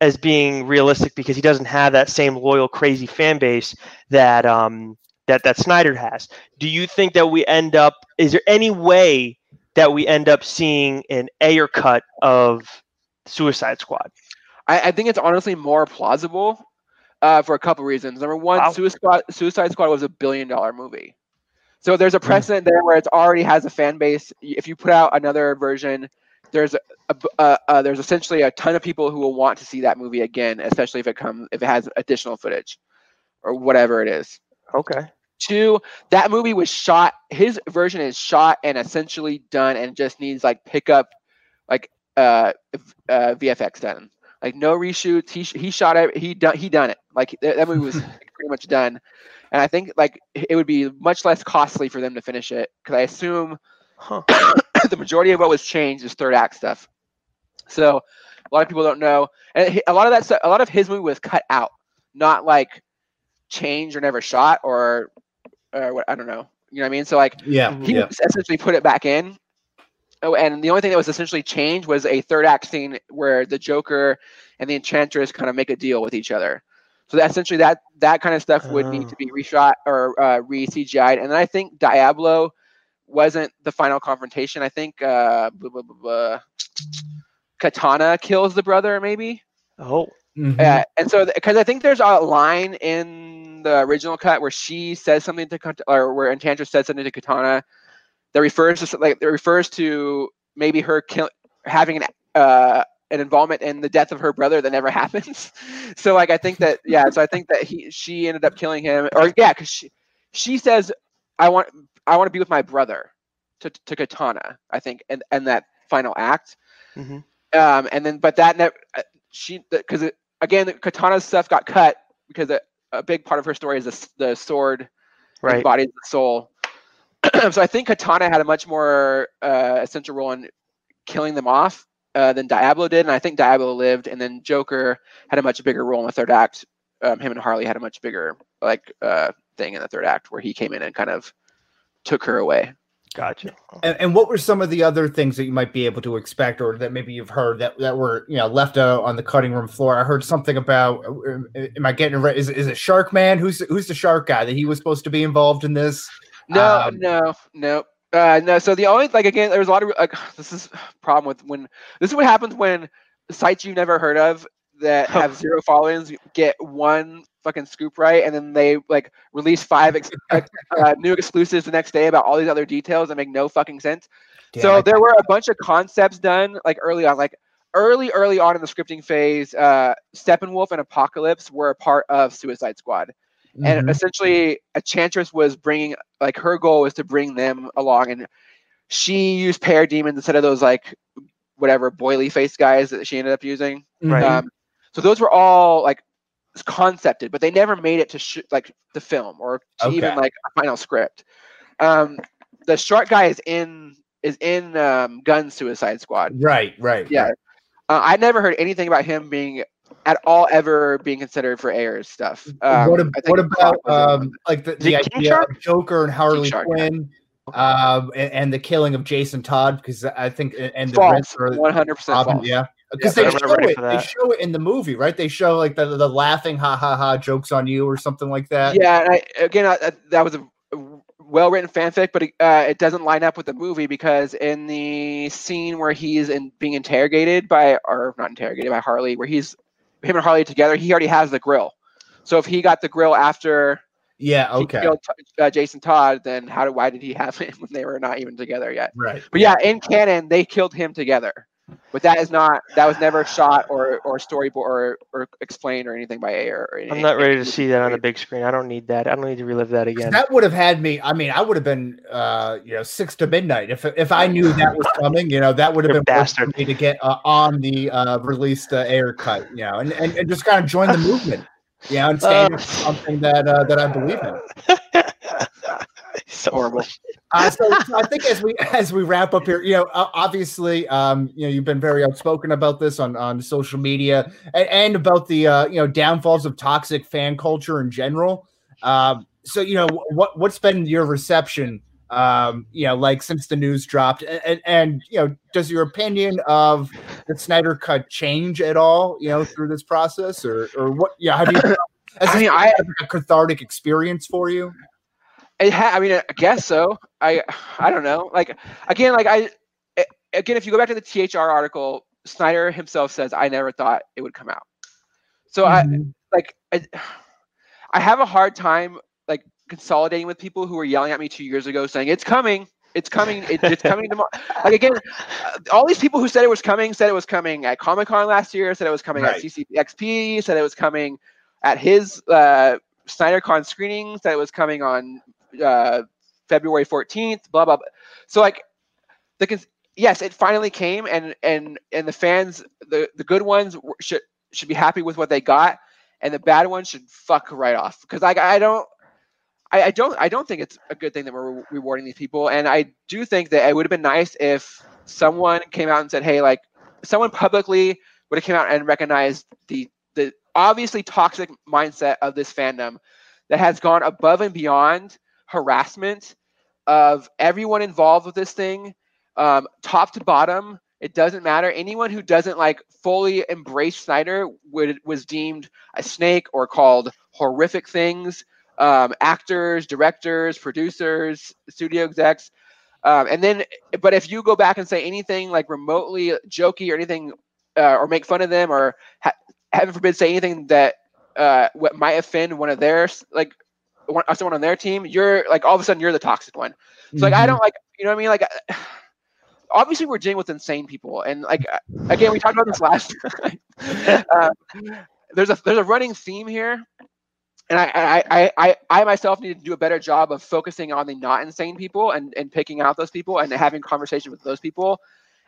A: as being realistic because he doesn't have that same loyal, crazy fan base that um that that Snyder has. Do you think that we end up? Is there any way that we end up seeing an Ayer cut of Suicide Squad?
D: I, I think it's honestly more plausible uh, for a couple reasons. Number one,
A: Wow.
D: Suicide Squad, Suicide Squad was a billion dollar movie. So there's a
A: Hmm.
D: precedent there where it already has a fan base. If you put out another version, there's a, a uh, uh, there's essentially a ton of people who will want to see that movie again, especially if it comes if it has additional footage or whatever it is.
A: Okay.
D: Two, that movie was shot. His version is shot and essentially done, and just needs like pickup, like uh, uh VFX done. Like no reshoots. He he shot it. He done he done it. Like that, that movie was <laughs> pretty much done. And I think like it would be much less costly for them to finish it because I assume
A: Huh. <coughs> <laughs>
D: the majority of what was changed is third act stuff. So a lot of people don't know, and a lot of that stuff, a lot of his movie was cut out, not like changed or never shot or or what I don't know. You know what I mean? So like
C: Yeah,
D: he
C: yeah.
D: essentially put it back in. Oh, and the only thing that was essentially changed was a third act scene where the Joker and the Enchantress kind of make a deal with each other. So that essentially that that kind of stuff would need
A: Oh.
D: to be reshot or uh, re CGI'd. And then I think Diablo wasn't the final confrontation. I think uh, blah, blah, blah, blah. Katana kills the brother, maybe.
A: Oh.
C: Mhm.
D: Uh, and so, because I think there's a line in the original cut where she says something to, Kat- or where Enchantress says something to Katana that refers to, like, that refers to maybe her kill, having an, uh, an involvement in the death of her brother that never <laughs> happens. so, like, I think that, yeah, so I think that he, she ended up killing him, or yeah, because she, she says, I want, I want to be with my brother to, to Katana, I think, and, and that final act.
A: Hmm
D: um, and then but that never she because again katana's stuff got cut because a, a big part of her story is the, the sword
A: Right.
D: embodies the soul. <clears throat> So i think katana had a much more uh, essential role in killing them off uh, than diablo did and i think diablo lived and then joker had a much bigger role in the third act. Um, him and harley had a much bigger like uh, thing in the third act where he came in and kind of took her away
A: Gotcha.
C: And, and what were some of the other things that you might be able to expect, or that maybe you've heard that, that were you know left out on the cutting room floor? I heard something about. uh, Am I getting it right? Is is it Shark Man? Who's who's the shark guy that he was supposed to be involved in this?
D: No,
C: Um,
D: no, no. Uh, no, so the only like again, there's a lot of like <sighs> this is problem with when this is what happens when sites you've never heard of that have <laughs> zero followings get one fucking scoop right, and then they like release five <laughs> ex- uh, new exclusives the next day about all these other details that make no fucking sense.
C: Damn,
D: so there were a bunch of concepts done like early on, like early, early on in the scripting phase. Uh, Steppenwolf and Apokolips were a part of Suicide Squad and
C: Mhm.
D: essentially Enchantress was bringing like her goal was to bring them along and she used parademons instead of those like whatever boily face guys that she ended up using
A: Right.
C: Mhm.
D: um, so those were all like concepted but they never made it to sh- like the film or to even like a final script um, the shark guy is in is in um, Gunn suicide squad
C: Right, right.
D: yeah
C: right.
D: uh, i never heard anything about him being at all ever being considered for Ayer's stuff um,
C: what,
D: think
C: what about um, like the, the idea
A: Shark?
C: of Joker and Harley
D: yeah.
C: Quinn, um, and, and the killing of Jason Todd? Because I think and the
D: false, one hundred percent
C: yeah. Because
A: Yeah,
C: they show it. They show it in the movie, right? They show like the the laughing ha ha ha jokes on you or something like that.
D: Yeah, and I, again, I, I- that was a well written fanfic, but it, uh, it doesn't line up with the movie because in the scene where he's in, being interrogated by, or not interrogated by Harley, where he's him and Harley together, he already has the grill. So if he got the grill after
C: Yeah.
D: he
C: Okay.
D: killed uh, Jason Todd, then how do why did he have <laughs> it when they were not even together yet?
C: Right.
D: But yeah, in canon, they killed him together. But that is not that was never shot or or storyboard or, or explained or anything by Ayer. Or
A: I'm not ready to see that on the big screen. I don't need that. I don't need to relive that again.
C: That would have had me. I mean, I would have been, uh, you know, six to midnight if if I knew that was coming. You know, that would have
A: You're
C: been
A: a
C: worth for me to get uh, on the uh, released uh, Ayer cut. You know, and, and, and just kind of join the <laughs> movement. You know, and stand
A: Uh.
C: for something that uh, that I believe in. <laughs>
A: so
D: Horrible.
C: Uh, so, so I think as we <laughs> as we wrap up here, you know, uh, obviously, um, you know, you've been very outspoken about this on on social media and, and about the uh, you know downfalls of toxic fan culture in general. Um, so you know, what what's been your reception? Um, you know, like since the news dropped, and, and and you know, does your opinion of the Snyder cut change at all? You know, through this process, or or what? Yeah, have you? <laughs> Has
D: I mean, I-
C: a cathartic experience for you?
D: It ha- I mean, I guess so. I I don't know. Like again, like I a- again, if you go back to the THR article, Snyder himself says, "I never thought it would come out." So I
C: Mhm.
D: like I, I have a hard time like consolidating with people who were yelling at me two years ago, saying it's coming, it's coming, it, it's coming tomorrow. <laughs> Like again, uh, all these people who said it was coming said it was coming at Comic Con last year, said it was coming
C: Right.
D: at CCXP, said it was coming at his uh, SnyderCon screenings. said it was coming on uh, February 14th, blah blah. blah. So like the yes, it finally came, and and and the fans, the the good ones should should be happy with what they got, and the bad ones should fuck right off because like I don't. I, I don't. I don't think it's a good thing that we're re- rewarding these people, and I do think that it would have been nice if someone came out and said, "Hey, like, someone publicly would have came out and recognized the the obviously toxic mindset of this fandom that has gone above and beyond harassment of everyone involved with this thing, um, top to bottom. It doesn't matter. Anyone who doesn't like fully embrace Snyder would was deemed a snake or called horrific things. Um, actors, directors, producers, studio execs, um, and then, but if you go back and say anything like remotely jokey or anything, uh, or make fun of them, or ha- heaven forbid say anything that uh, what might offend one of their like someone on their team, you're like all of a sudden you're the toxic one. So like
C: Mm-hmm.
D: I don't like you know what I mean like. Obviously, we're dealing with insane people, and like uh, again, we talked about this last <laughs> uh, there's a there's a running theme here, and I, I I I I myself need to do a better job of focusing on the not insane people and and picking out those people and having conversation with those people,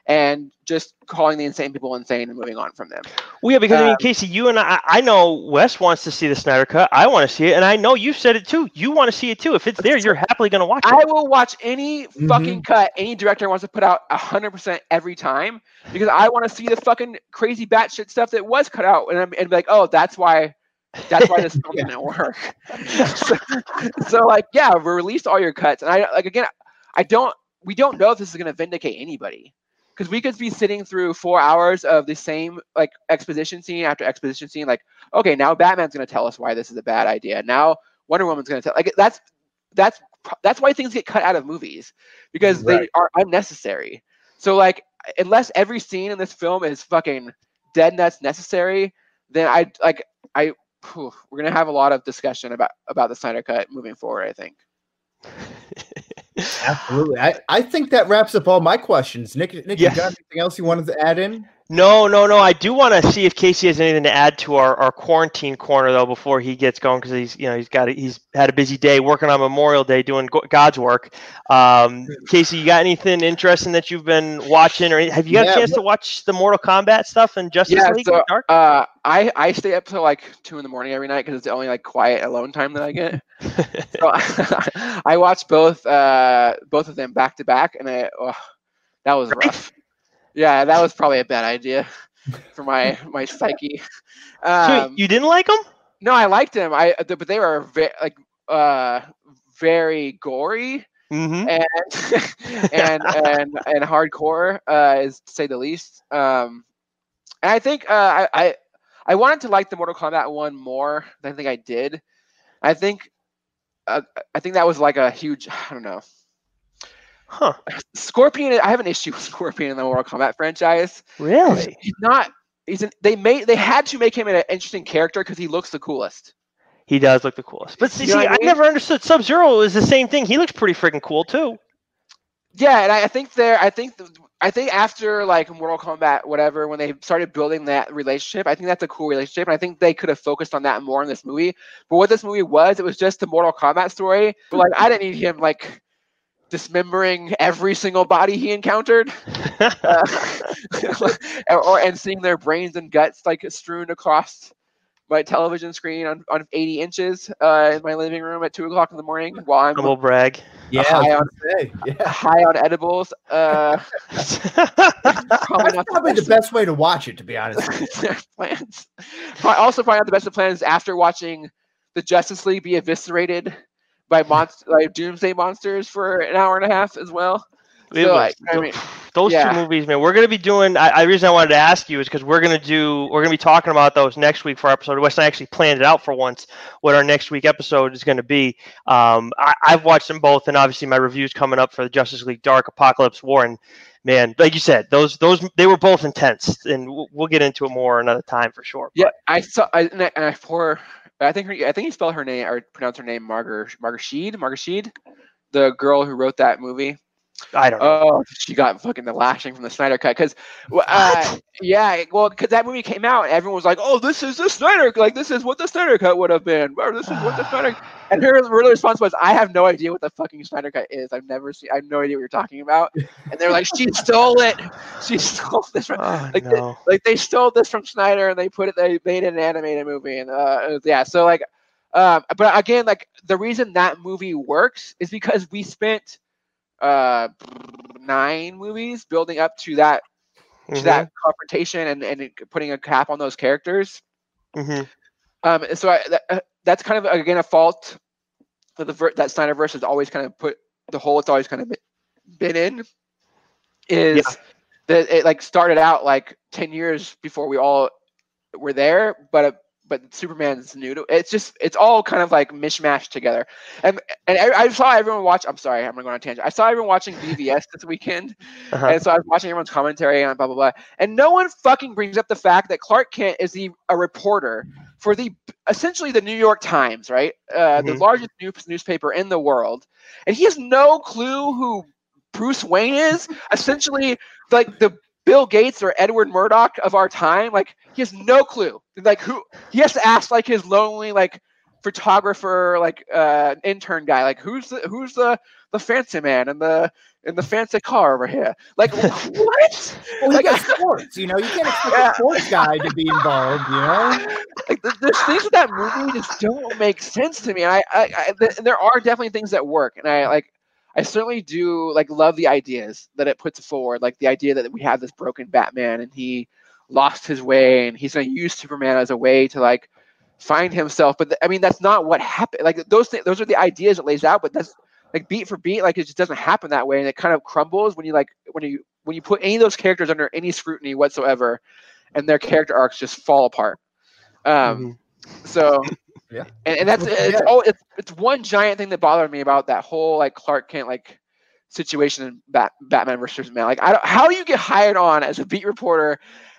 D: and just calling the insane people insane and moving on from them.
A: Well, yeah, because I mean,
D: Um,
A: Casey, you and I, I know Wes wants to see the Snyder Cut. I want to see it, and I know you said it too. You want to see it too. If it's there, you're happily going to watch it.
D: I will watch any fucking cut any director wants to put out hundred percent every time because I want to see the fucking crazy batshit stuff that was cut out and, I'm, and be like, oh, that's why, that's why this <laughs> film
C: Yeah.
D: didn't work. so, <laughs> so, like, yeah, release all your cuts, and I like again, I don't. we don't know if this is going to vindicate anybody because we could be sitting through four hours of the same like exposition scene after exposition scene like okay now batman's going to tell us why this is a bad idea. Now wonder woman's going to tell like that's that's that's why things get cut out of movies because
C: Right.
D: they are unnecessary. So like unless every scene in this film is fucking dead nuts necessary then i like i phew, we're going to have a lot of discussion about about the snyder cut moving forward i think <laughs>
C: Absolutely. I, I think that wraps up all my questions. Nick, Nick,
A: Yeah.
C: you got anything else you wanted to add in?
A: No, no, no. I do want to see if Casey has anything to add to our, our quarantine corner though before he gets going because he's you know he's got he's had a busy day working on Memorial Day doing God's work. Um, Casey, you got anything interesting that you've been watching or have you got
C: Yeah,
A: a chance to watch the Mortal Kombat stuff and Justice
D: Yeah,
A: League
D: so,
A: Dark?
D: Uh, I I stay up till like two in the morning every night because it's the only like quiet alone time that I get. <laughs> so <laughs> I watched both uh both of them back to back, and I oh, that was rough. Yeah, that was probably a bad idea <laughs> for my my psyche. <laughs>
A: So
D: Um,
A: you didn't like them?
D: no, I liked them. I but they were ve- like uh very gory
A: Mm-hmm.
D: and <laughs> and and and hardcore uh, is to say the least. Um, and I think uh, I, I I wanted to like the Mortal Kombat one more than I think I did. I think uh, I think that was like a huge I don't know.
A: Huh?
D: Scorpion. I have an issue with Scorpion in the Mortal Kombat franchise.
A: Really?
D: He's not. He's an, they made they had to make him an interesting character because he looks the coolest.
A: He does look the coolest. But see,
D: You know
A: see
D: I
A: I never understood Sub Zero is the same thing. He looks pretty freaking cool too.
D: Yeah, and I, I think there, I think, th- I think after like Mortal Kombat, whatever, when they started building that relationship, I think that's a cool relationship, and I think they could have focused on that more in this movie. But what this movie was, it was just the Mortal Kombat story. But like, I didn't need him like dismembering every single body he encountered, <laughs> uh, or, <laughs> or and seeing their brains and guts like strewn across my television screen on, on 80 inches uh, in my living room at two o'clock in the morning while I'm
A: Humble brag.
C: Yeah,
D: high on
C: yeah.
D: high on edibles. Uh, <laughs> probably
C: That's probably the
D: the
C: best way to watch it, to be honest. with you.
D: best of their plans. Pro- Also, probably not the best of plans after watching the Justice League be eviscerated by monst- like doomsday monsters for an hour and a half as well. So,
A: was-
D: like, I mean,
A: those
D: yeah.
A: two movies, man. We're gonna be doing. I, I reason I wanted to ask you is because we're gonna do. We're gonna be talking about those next week for our episode. Wes and I actually planned it out for once. What our next week episode is gonna be. Um, I, I've watched them both, and obviously my review's coming up for the Justice League Dark Apokolips War. And man, like you said, those those they were both intense, and we'll, we'll get into it more another time for sure.
D: yeah, I saw. I, and I, and I for I think her, I think you spell her name or pronounce her name Sheed Margaret Sheed, the girl who wrote that movie.
A: I don't know.
D: Oh, she got fucking the lashing from the Snyder cut because, uh, yeah, well, because that movie came out and everyone was like, "Oh, this is the Snyder, like this is what the Snyder cut would have been, or this is what the Snyder." <sighs> And her real response was, "I have no idea what the fucking Snyder cut is. I've never seen. I have no idea what you're talking about." <laughs> And they're like, "She stole it. She stole this from."
A: Oh,
D: like,
A: no.
D: like they stole this from Snyder and they put it they made an animated movie and uh was- yeah so like um but again like the reason that movie works is because we spent uh nine movies building up to that to
A: Mhm,
D: that confrontation and and putting a cap on those characters.
A: Mhm.
D: um so I, that, uh, that's kind of again a fault that the ver- that Snyderverse has always kind of put the hole it's always kind of been in is that it like started out like 10 years before we all were there but uh, but Superman's new to it's just it's all kind of like mishmashed together and and I, I saw everyone watch I'm sorry I'm going on a tangent I saw everyone watching BVS this weekend
A: Uh-huh.
D: and so I was watching everyone's commentary on blah blah blah, and no one fucking brings up the fact that Clark Kent is the a reporter for the essentially the New York Times, right? Uh, The
A: Mhm.
D: largest news, newspaper in the world, and he has no clue who Bruce Wayne is. essentially, like the Bill Gates or Edward Murdoch of our time. Like he has no clue. Like who he has to ask like his lonely like photographer like uh intern guy like who's the who's the the fancy man and the in the fancy car over here like <laughs> what
C: Well,
D: Like, <laughs>
C: sports, you know. You can't expect
D: Yeah.
C: a sports guy to be involved, you know.
D: like the, the things with that movie just don't make sense to me. I, I, I th- there are definitely things that work, and I like, I certainly do like love the ideas that it puts forward. Like the idea that we have this broken Batman and he lost his way, and he's going to use Superman as a way to like find himself. But th- I mean, that's not what happened. Like those things, those are the ideas it lays out, but that's like beat for beat, like it just doesn't happen that way, and it kind of crumbles when you like when you when you put any of those characters under any scrutiny whatsoever, and their character arcs just fall apart. Um, so
C: Yeah.
D: and, and that's it's oh it's it's one giant thing that bothered me about that whole like Clark Kent like situation in Bat, Batman versus Superman. Like I don't how do you get hired on as a beat reporter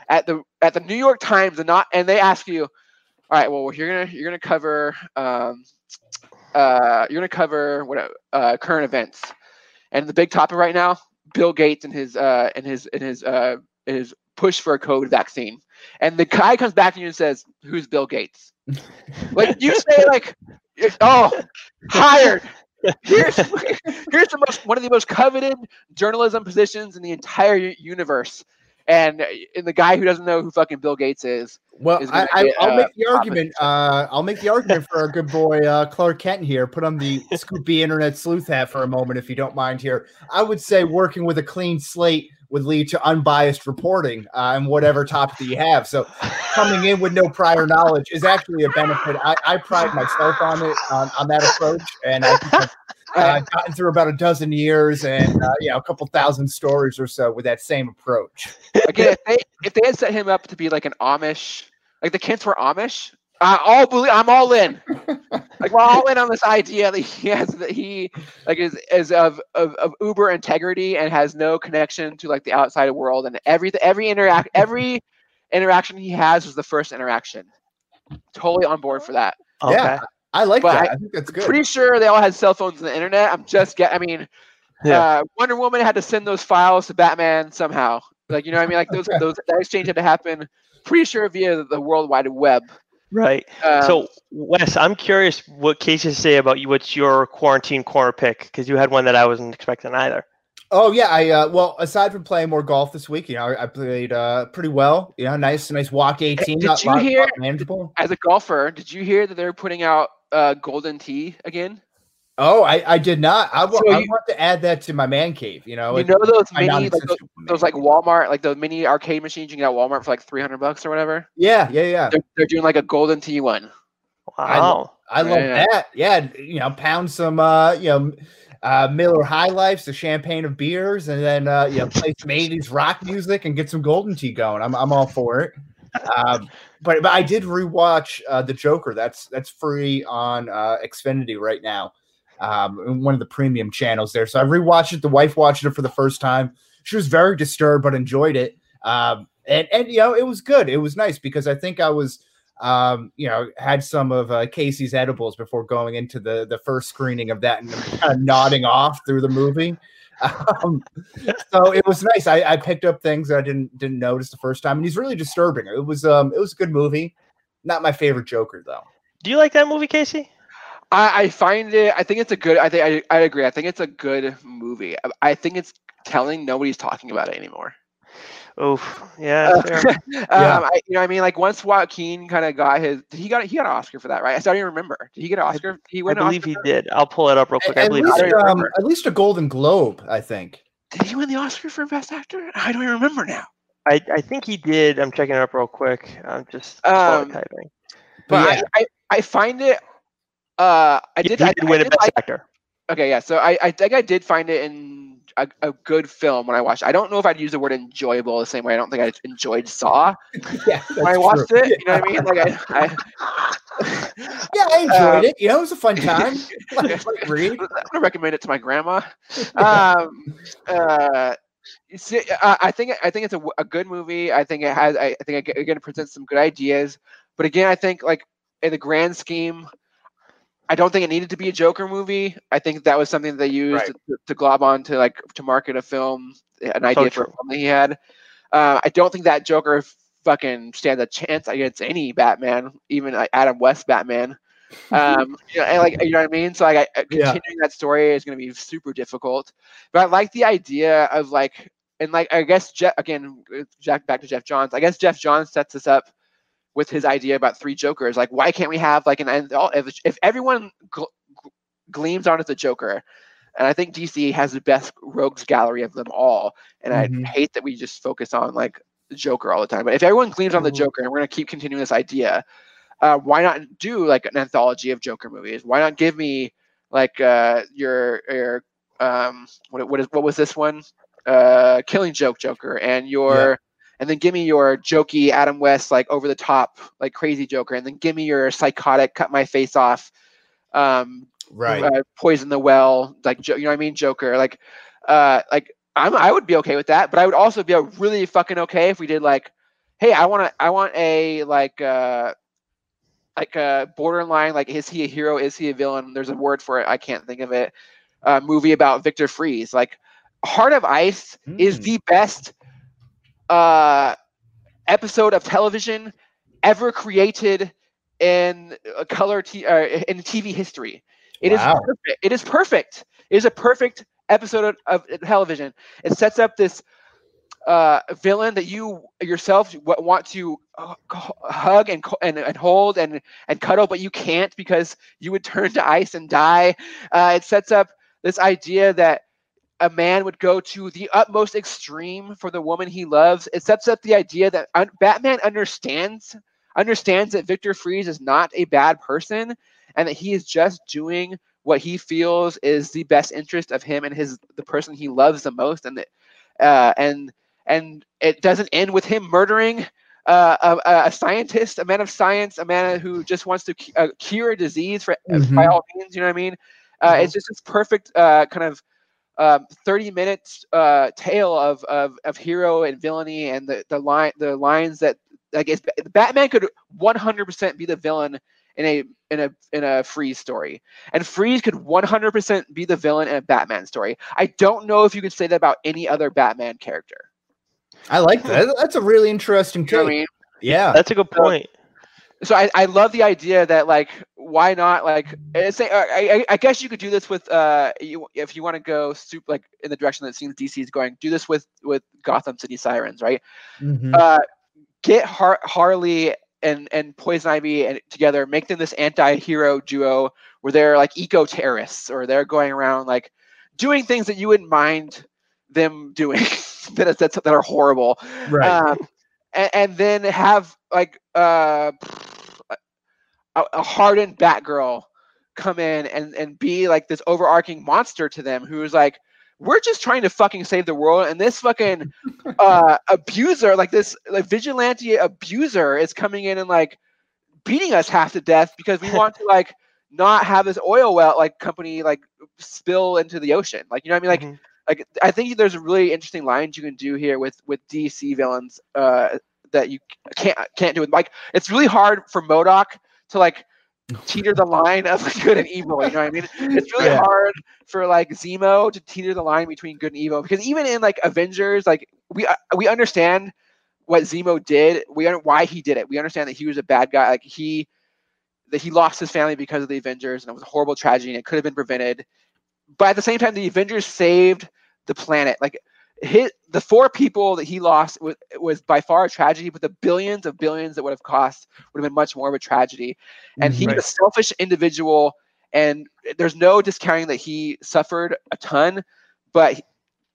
D: at the at the New York Times and not and they ask you, all right, well you're gonna you're gonna cover um uh you're gonna cover what uh current events and the big topic right now Bill Gates and his uh and his and his uh his push for a COVID vaccine. And the guy comes back to you and says, "Who's Bill Gates?" Like you say, like, "Oh, hired." Here's here's the most one of the most coveted journalism positions in the entire universe, and and the guy who doesn't know who fucking Bill Gates is.
C: Well,
D: is
C: I,
D: get,
C: i'll
D: uh,
C: make the argument. Uh, I'll make the argument for our good boy uh, Clark Kent here. Put on the Scoopy Internet Sleuth hat for a moment, if you don't mind. Here, I would say working with a clean slate would lead to unbiased reporting uh, on whatever topic that you have. So, coming in with no prior knowledge is actually a benefit. I, I pride myself on it on, on that approach, and I think I've uh, <laughs> gotten through about a dozen years and uh, yeah, a couple thousand stories or so with that same approach.
D: Again, if they if they had set him up to be like an Amish, like the Kents were Amish, I all believe I'm all in. <laughs> like we're all in on this idea that he has that he like is is of, of of uber integrity and has no connection to like the outside world and every every interact every interaction he has is the first interaction. Totally on board for that.
A: Okay.
C: Yeah. I like
D: But
C: that.
D: I-
C: I, think that's good.
D: Pretty sure they all had cell phones and the internet. I'm just get. I mean,
A: Yeah.
D: uh, Wonder Woman had to send those files to Batman somehow. Like you know what I mean? Like those <laughs> those that exchange had to happen. Pretty sure via the, the World Wide Web.
A: Right.
D: Um,
A: so, Wes, I'm curious what cases say about you. What's your quarantine corner pick? Because you had one that I wasn't expecting either.
C: Oh yeah, I uh, well aside from playing more golf this week, you know, I, I played uh, pretty well. You know, nice, nice walk eighteen.
D: did
C: not
D: you
C: lot-
D: hear-
C: lot manageable?
D: as a golfer, did you hear that they're putting out uh, Golden Tee again?
C: Oh, I, I did not. I, wa-
D: So
C: I
D: you-
C: want to add that to my man cave. You know,
D: You know those mini, like those, those like. Walmart, like those mini arcade machines you can get at Walmart for like three hundred bucks or whatever.
C: Yeah, yeah, yeah.
D: They're, they're doing like a Golden Tee one.
C: I
A: Wow.
C: I love
D: Yeah.
C: that. Yeah, you know, pound some uh, you know, uh, Miller High Lifes, the champagne of beers, and then uh, you know, play some '80s rock music and get some Golden Tee going. I'm I'm all for it. Um, but but I did rewatch uh, the Joker. That's that's free on uh, Xfinity right now. Um, one of the premium channels there. So I rewatched it. The wife watched it for the first time. She was very disturbed, but enjoyed it. Um, and and you know, it was good. It was nice because I think I was um, you know, had some of uh, Casey's edibles before going into the the first screening of that and kind of nodding off through the movie. <laughs> Um, so it was nice. I, I picked up things that I didn't didn't notice the first time, and he's really disturbing. It was um it was a good movie. Not my favorite Joker though.
A: Do you like that movie, Casey?
D: I, I find it. I think it's a good. I think I, I agree. I think it's a good movie. I, I think it's telling nobody's talking about it anymore.
A: Oof. Yeah. <laughs>
D: Uh,
A: fair.
D: um, I, you know, what I mean, like once Joaquin kind of got his, did he got he got an Oscar for that, right? I don't even remember. Did he get an Oscar? Did he
A: I
D: win an
A: believe he
D: for-
A: did. I'll pull it up real quick. I
C: At
A: believe
C: least,
D: I
C: um, at least a Golden Globe, I think.
D: Did he win the Oscar for Best Actor? I don't even remember now.
A: I, I think he did. I'm checking it up real quick. I'm just
D: Um,
A: um, typing.
D: But
C: yeah.
D: I, I, I find it. Uh, I did.
A: did,
D: I, I
A: win a
D: did
A: Best
D: like-
A: Actor.
D: okay, yeah. So I, I think I did find it in a, a good film when I watched. it. I don't know if I'd use the word enjoyable the same way. I don't think I enjoyed Saw <laughs>
C: Yeah,
D: when I watched
C: true.
D: it. You know what I mean? Like I, I <laughs>
C: Yeah, I enjoyed
D: Um,
C: it. You know, it was a fun <laughs> time. Like, like read.
D: I'm gonna recommend it to my grandma. Um, uh, you see, uh, I think I think it's a good movie. I think it has. I, I think it, again it presents some good ideas. But again, I think like in the grand scheme, I don't think it needed to be a Joker movie. I think that was something that they used
C: Right.
D: to, to glob on to like to market a film, an idea for a film that he had. Uh, I don't think that Joker fucking stands a chance against any Batman, even like Adam West Batman. <laughs> Um, you know, and like you know what I mean. So like, I,
C: Yeah.
D: continuing that story is going to be super difficult. But I like the idea of like, and like I guess Geoff again, uh, Jack back to Geoff Johns. I guess Geoff Johns sets us up with his idea about three Jokers. Like, why can't we have like an and all if, if everyone gl- gl- gleams onto the Joker, and I think DC has the best rogues gallery of them all. And
C: Mhm.
D: I hate that we just focus on like the Joker all the time. But if everyone gleams on the. Joker, and we're gonna keep continuing this idea, uh, why not do like an anthology of Joker movies? Why not give me like uh, your your um, what what is what was this one? Uh, Killing Joke Joker, and your. And then give me your jokey Adam West like over the top like crazy Joker, and then give me your psychotic cut my face off, um,
C: Right.
D: uh, poison the well, like you know what I mean, Joker. Like, uh, like I'm I would be okay with that, but I would also be really fucking okay if we did like, hey, I want to I want a like uh like a borderline like is he a hero is he a villain? There's a word for it I can't think of it. Uh, movie about Victor Fries like Heart of Ice is
C: Mm.
D: the best uh episode of television ever created in a color t- uh, in TV history. It is
C: Wow.
D: perfect. It is perfect. It is a perfect episode of, of television. It sets up this uh, villain that you yourself w- want to uh, hug and, and and hold and and cuddle, but you can't because you would turn to ice and die. Uh, it sets up this idea that a man would go to the utmost extreme for the woman he loves. It sets up the idea that un- Batman understands understands that Victor Fries is not a bad person and that he is just doing what he feels is the best interest of him and his the person he loves the most and that uh, and and it doesn't end with him murdering uh, a, a scientist, a man of science, a man who just wants to cu- uh, cure a disease for by
C: Mhm.
D: all means. You know what I mean? Uh, It's just this perfect uh, kind of um, 30 minutes uh, tale of, of of hero and villainy and the the line the lines that I guess Batman could 100% be the villain in a in a in a Freeze story, and Freeze could 100% be the villain in a Batman story. I don't know if you could say that about any other Batman character.
C: I like that. That's a really interesting
D: You know I mean?
C: Yeah.
A: That's a good point.
D: so I, I love the idea that like why not like say I, I I guess you could do this with uh you, if you want to go super like in the direction that it seems DC is going do this with with Gotham City Sirens right
C: Mhm.
D: uh get Har- Harley and and Poison Ivy and together make them this anti-hero duo where they're like eco terrorists or they're going around like doing things that you wouldn't mind them doing <laughs> that, that are horrible
C: right.
D: um, and, and then have like uh, a, a hardened Batgirl come in and and be like this overarching monster to them, who's like, we're just trying to fucking save the world, and this fucking <laughs> uh, abuser, like this like vigilante abuser, is coming in and like beating us half to death because we want to <laughs> like not have this oil well like company like spill into the ocean. Like you know what I mean? Like
A: Mhm.
D: like I think there's a really interesting lines you can do here with with DC villains uh, that you can't can't do with like it's really hard for MODOK to like teeter the <laughs> line of <laughs> good and evil. You know what I mean? It's really
C: Yeah.
D: hard for like Zemo to teeter the line between good and evil because even in like Avengers, like we uh, we understand what Zemo did. We un- why he did it. We understand that he was a bad guy. Like he that he lost his family because of the Avengers and it was a horrible tragedy and it could have been prevented. But at the same time, the Avengers saved the planet. Like hit the four people that he lost was, was by far a tragedy, but the billions of billions that would have cost would have been much more of a tragedy. And he's
C: Mhm.
D: a selfish individual, and there's no discounting that he suffered a ton, but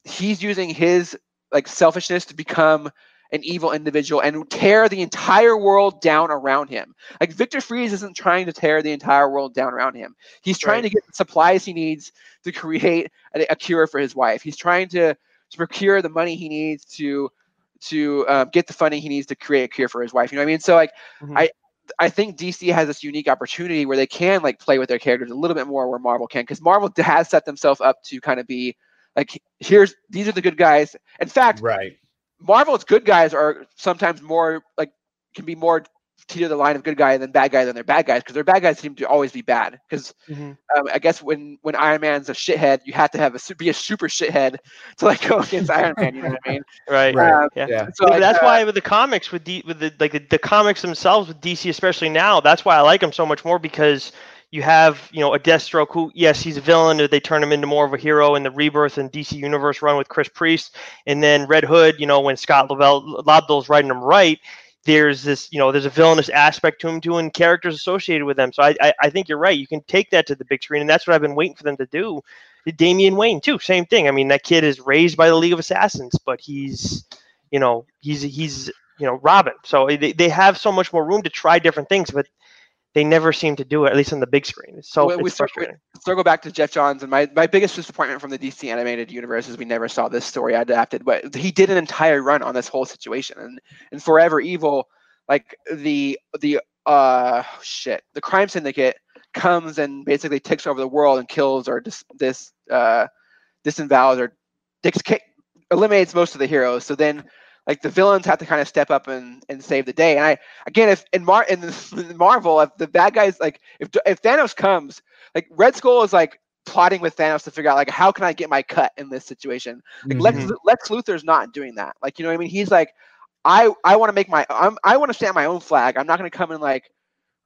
D: he's using his like selfishness to become an evil individual and tear the entire world down around him. Like Victor Fries isn't trying to tear the entire world down around him. He's trying
A: Right.
D: to get the supplies he needs to create a, a cure for his wife. He's trying to, to procure the money he needs to to um, get the funding he needs to create a cure for his wife. You know what I mean? So like
A: Mhm.
D: I I think DC has this unique opportunity where they can like play with their characters a little bit more where Marvel can because Marvel has set themselves up to kind of be like here's these are the good guys. In fact,
C: right.
D: Marvel's good guys are sometimes more like can be more teeter the line of good guy and then bad guy then they're bad guys because their bad guys seem to always be bad because
A: Mhm.
D: um, I guess when when Iron Man's a shithead you have to have a be a super shithead <laughs> to like go against Iron Man you know what I mean
A: Right. <laughs>
C: Right.
D: Um,
A: Yeah.
C: Yeah.
D: so like,
A: that's
D: uh,
A: why with the comics with D, with the like the, the comics themselves with DC especially now that's why I like them so much more because you have you know a Deathstroke who yes he's a villain or they turn him into more of a hero in the Rebirth and DC Universe run with Chris Priest and then Red Hood you know when Scott Lobel Lobdell's writing him right there's this you know there's a villainous aspect to him too and characters associated with them. So I, I I think you're right. You can take that to the big screen and that's what I've been waiting for them to do. Damian Wayne too same thing. I mean that kid is raised by the League of Assassins but he's you know he's he's you know Robin. So they, they have so much more room to try different things, but they never seem to do it, at least on the big screen. So
D: We- we
A: it's frustrating.
D: circle back to Geoff Johns and my, my biggest disappointment from the DC animated universe is we never saw this story adapted, but he did an entire run on this whole situation and and Forever Evil, like the the uh shit, the crime syndicate comes and basically takes over the world and kills or dis, this uh disembowels or eliminates most of the heroes. So then like the villains have to kind of step up and, and save the day. And I again if in Mar in, the, in Marvel if the bad guys like if if Thanos comes like Red Skull is like plotting with Thanos to figure out like how can I get my cut in this situation. Like Lex,
A: Mhm.
D: Lex Luthor's not doing that. Like you know what I mean? He's like, I I want to make my I'm, I want to stand my own flag. I'm not going to come and like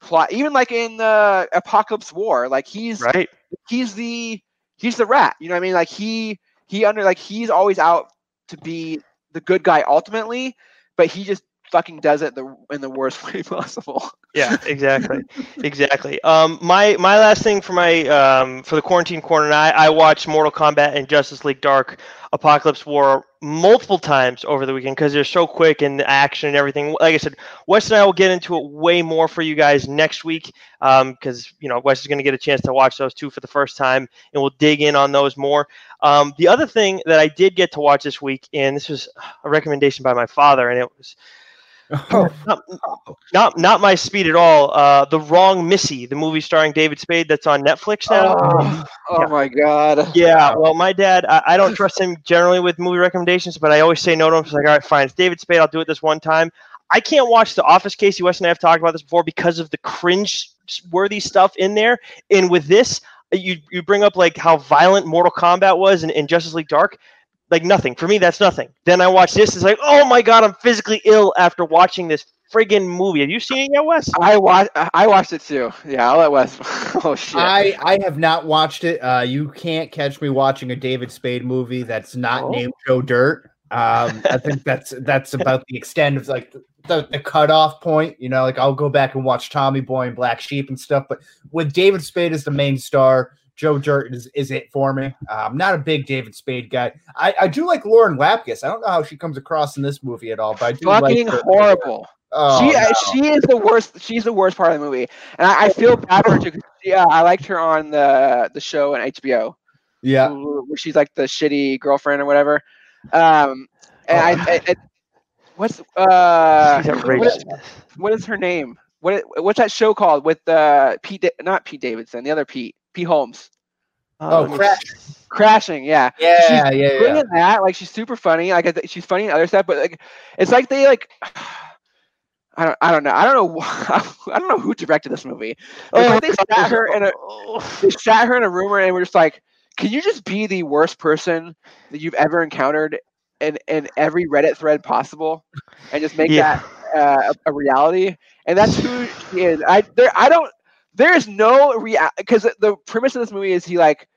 D: plot. Even like in uh, Apokolips War, like he's
A: Right.
D: he's the he's the rat. You know what I mean? Like he he under like he's always out to be the good guy ultimately, but he just fucking does it the in the worst <laughs> way possible.
A: Yeah, <laughs> exactly, exactly. Um, my my last thing for my um for the quarantine corner, and I I watched Mortal Kombat and Justice League Dark Apokolips War multiple times over the weekend because they're so quick and the action and everything. Like I said, Wes and I will get into it way more for you guys next week because you know Wes is going to get a chance to watch those two for the first time, and we'll dig in on those more. Um, the other thing that I did get to watch this week, and this was a recommendation by my father, and it was <laughs>
C: Oh,
A: not, not not my speed at all. Uh, the Wrong Missy, the movie starring David Spade, that's on Netflix now.
D: Oh, oh
A: Yeah.
D: my god.
A: Yeah, well, my dad, I, I don't trust him generally with movie recommendations, but I always say no to him. He's like, all right, fine, it's David Spade. I'll do it this one time. I can't watch The Office. Casey West and I have talked about this before because of the cringe-worthy stuff in there. And with this, you you bring up like how violent Mortal Kombat was in, in Justice League Dark. Like nothing for me. That's nothing. Then I watch this. It's like, oh my god, I'm physically ill after watching this friggin' movie. Have you seen it yet, Wes?
D: I watched. I watched it too. Yeah, I'll let Wes. <laughs> oh shit.
C: I I have not watched it. Uh, you can't catch me watching a David Spade movie that's not
A: Oh.
C: named Joe Dirt. Um, I think that's that's about the extent of like the, the cutoff point. You know, like I'll go back and watch Tommy Boy and Black Sheep and stuff. But with David Spade as the main star, Joe Dirt is, is it for me. Uh, I'm not a big David Spade guy. I, I do like Lauren Lapkus. I don't know how she comes across in this movie at all, but I do
D: fucking
C: like her.
D: horrible.
C: Oh,
D: she uh,
C: no.
D: she is the worst. She's the worst part of the movie, and I, I feel bad for her too. 'cause She, uh, I liked her on the the show on HBO,
C: yeah.
D: where she's like the shitty girlfriend or whatever. Um, and I, I, I what's uh
A: She's
D: what
A: outrageous.
D: is, what is her name? What what's that show called with uh Pete? Da- not Pete Davidson, the other Pete, Pete Holmes.
C: Oh,
A: let
C: Crash.
D: Crashing, yeah.
C: Yeah, yeah,
D: Great
C: yeah.
D: that, like she's super funny. Like she's funny in other stuff, but like it's like they like <sighs> I don't I don't know I don't know <laughs> I don't know who directed this movie. It's like they sat her in a <laughs> they sat her in a room and we're just like, can you just be the worst person that you've ever encountered in in every Reddit thread possible, and just make
A: Yeah.
D: that uh, a, a reality? And that's who she is. I there I don't. There is no real because the premise of this movie is he like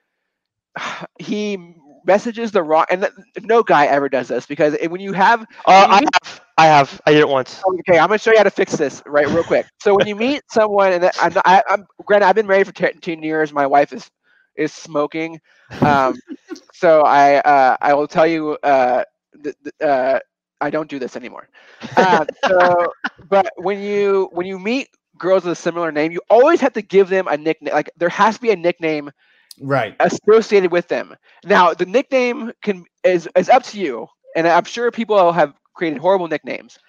D: <sighs> he messages the wrong and no guy ever does this because when you have
A: Uh,
D: when
A: I have, I have, I did it once.
D: Okay, I'm gonna show you how to fix this right real quick. So when you meet <laughs> someone, and I'm, not- I, I'm granted, I've been married for 10 10 years. My wife is is smoking, um, <laughs> so I uh, I will tell you uh, th- th- uh, I don't do this anymore. Uh, so, <laughs> but when you when you meet girls with a similar name, you always have to give them a nickname. Like there has to be a nickname
C: Right.
D: associated with them. Now, the nickname can is is up to you, and I'm sure people have created horrible nicknames,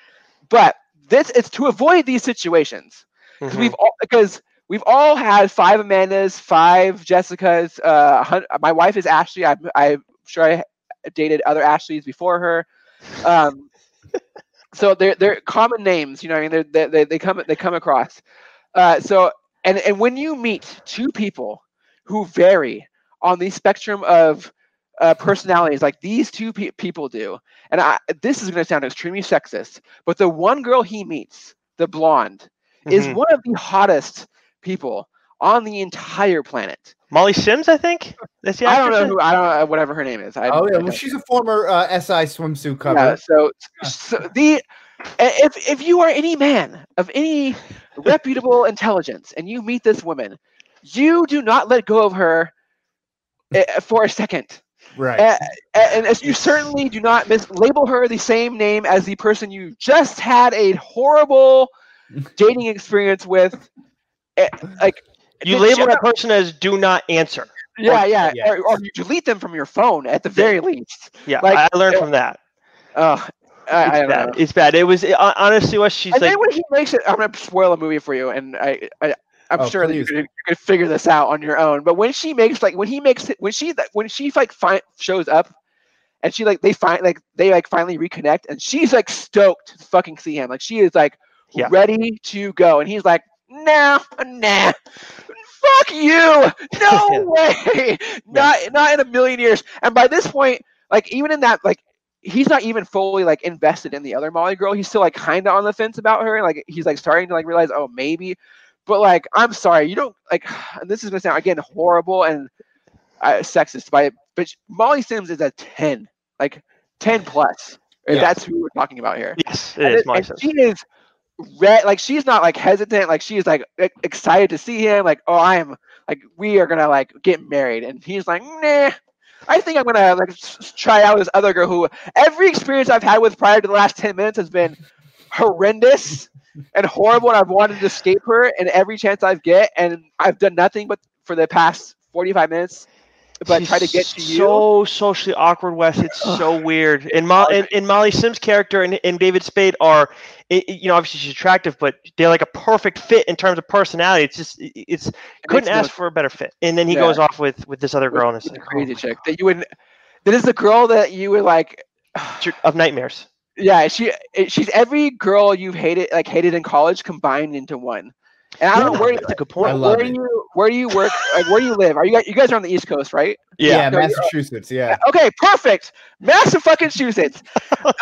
D: but this is to avoid these situations because
A: Mhm.
D: we've all because we've all had five Amandas, five Jessicas. Uh, my wife is Ashley. I'm, I'm sure I dated other Ashleys before her. Um, <laughs> so they're they're common names. You know, I mean, they're, they they come they come across. Uh, so and and when you meet two people who vary on the spectrum of uh, personalities like these two pe- people do, and I, this is going to sound extremely sexist, but the one girl he meets, the blonde, is
A: Mhm.
D: one of the hottest people on the entire planet.
A: Molly Sims, I think. That's the
D: I don't know who I don't know whatever her name is. I,
C: Oh yeah, well she's a former uh, SI swimsuit cover.
D: yeah, so, so the if if you are any man of any reputable <laughs> intelligence and you meet this woman, you do not let go of her uh, for a second.
C: Right.
D: A- a- and as you certainly do not mislabel her the same name as the person you just had a horrible <laughs> dating experience with eh, like
A: You
D: the
A: label
D: joke-
A: that person as "do not answer."
D: Yeah, yeah,
C: Yeah.
D: Or, or you delete them from your phone at the very least.
A: Yeah,
D: Like,
A: I I learned
D: uh,
A: from that.
D: Oh, I, I
A: It's
D: don't
A: bad.
D: know.
A: It's bad. It was it, honestly what she's
D: And
A: like.
D: then when he makes it, I'm gonna spoil a movie for you, and I, I I'm
C: Oh,
D: sure that you're
C: please.
D: gonna, you're gonna figure this out on your own. But when she makes like when he makes it when she when she like fi- shows up, and she like they find like they like finally reconnect, and she's like stoked to fucking see him. Like she is like
A: Yeah.
D: ready to go, and he's like, nah, nah. Fuck you! No <laughs> way! Not not in a million years. And by this point, like even in that, like he's not even fully like invested in the other Molly girl. He's still like kind of on the fence about her. Like he's like starting to like realize, oh maybe. But like, I'm sorry, you don't like. <sighs> And this is gonna sound again horrible and uh, sexist, but but Molly Sims is a ten, like ten plus. And
C: Yeah.
D: That's who we're talking about here.
A: yes, it
D: And
A: is.
D: it- and
A: sense.
D: she is red like she's not like hesitant like she's like excited to see him like oh i am like we are gonna like get married. And he's like nah. I think i'm gonna like try out this other girl who every experience i've had with prior to the last 10 minutes has been horrendous and horrible and i've wanted to escape her and every chance i've get and i've done nothing but for the past 45 minutes but
A: She's
D: try to get to you
A: So socially awkward, Wes. It's so weird. And, Mo- and, and Molly Sims' character and, and David Spade are, i- i- you know, obviously she's attractive, but they're like a perfect fit in terms of personality. It's just, it's couldn't
D: no
A: ask for a better fit. And then he
D: Yeah.
A: goes off with with this other
D: with-
A: girl, and it's like
D: the
A: oh
D: crazy
A: my
D: chick that you would that is the girl that you would like
A: of nightmares. <sighs>
D: Yeah, she she's every girl you've hated like hated in college combined into one. And I don't know where
A: That's a good point.
D: where
C: it.
D: you where do you work like where do you live? Are you guys you guys are on the East Coast, right?
C: Yeah,
D: No,
C: Massachusetts. Yeah.
D: Okay, perfect. Massive fucking Massachusetts. <laughs>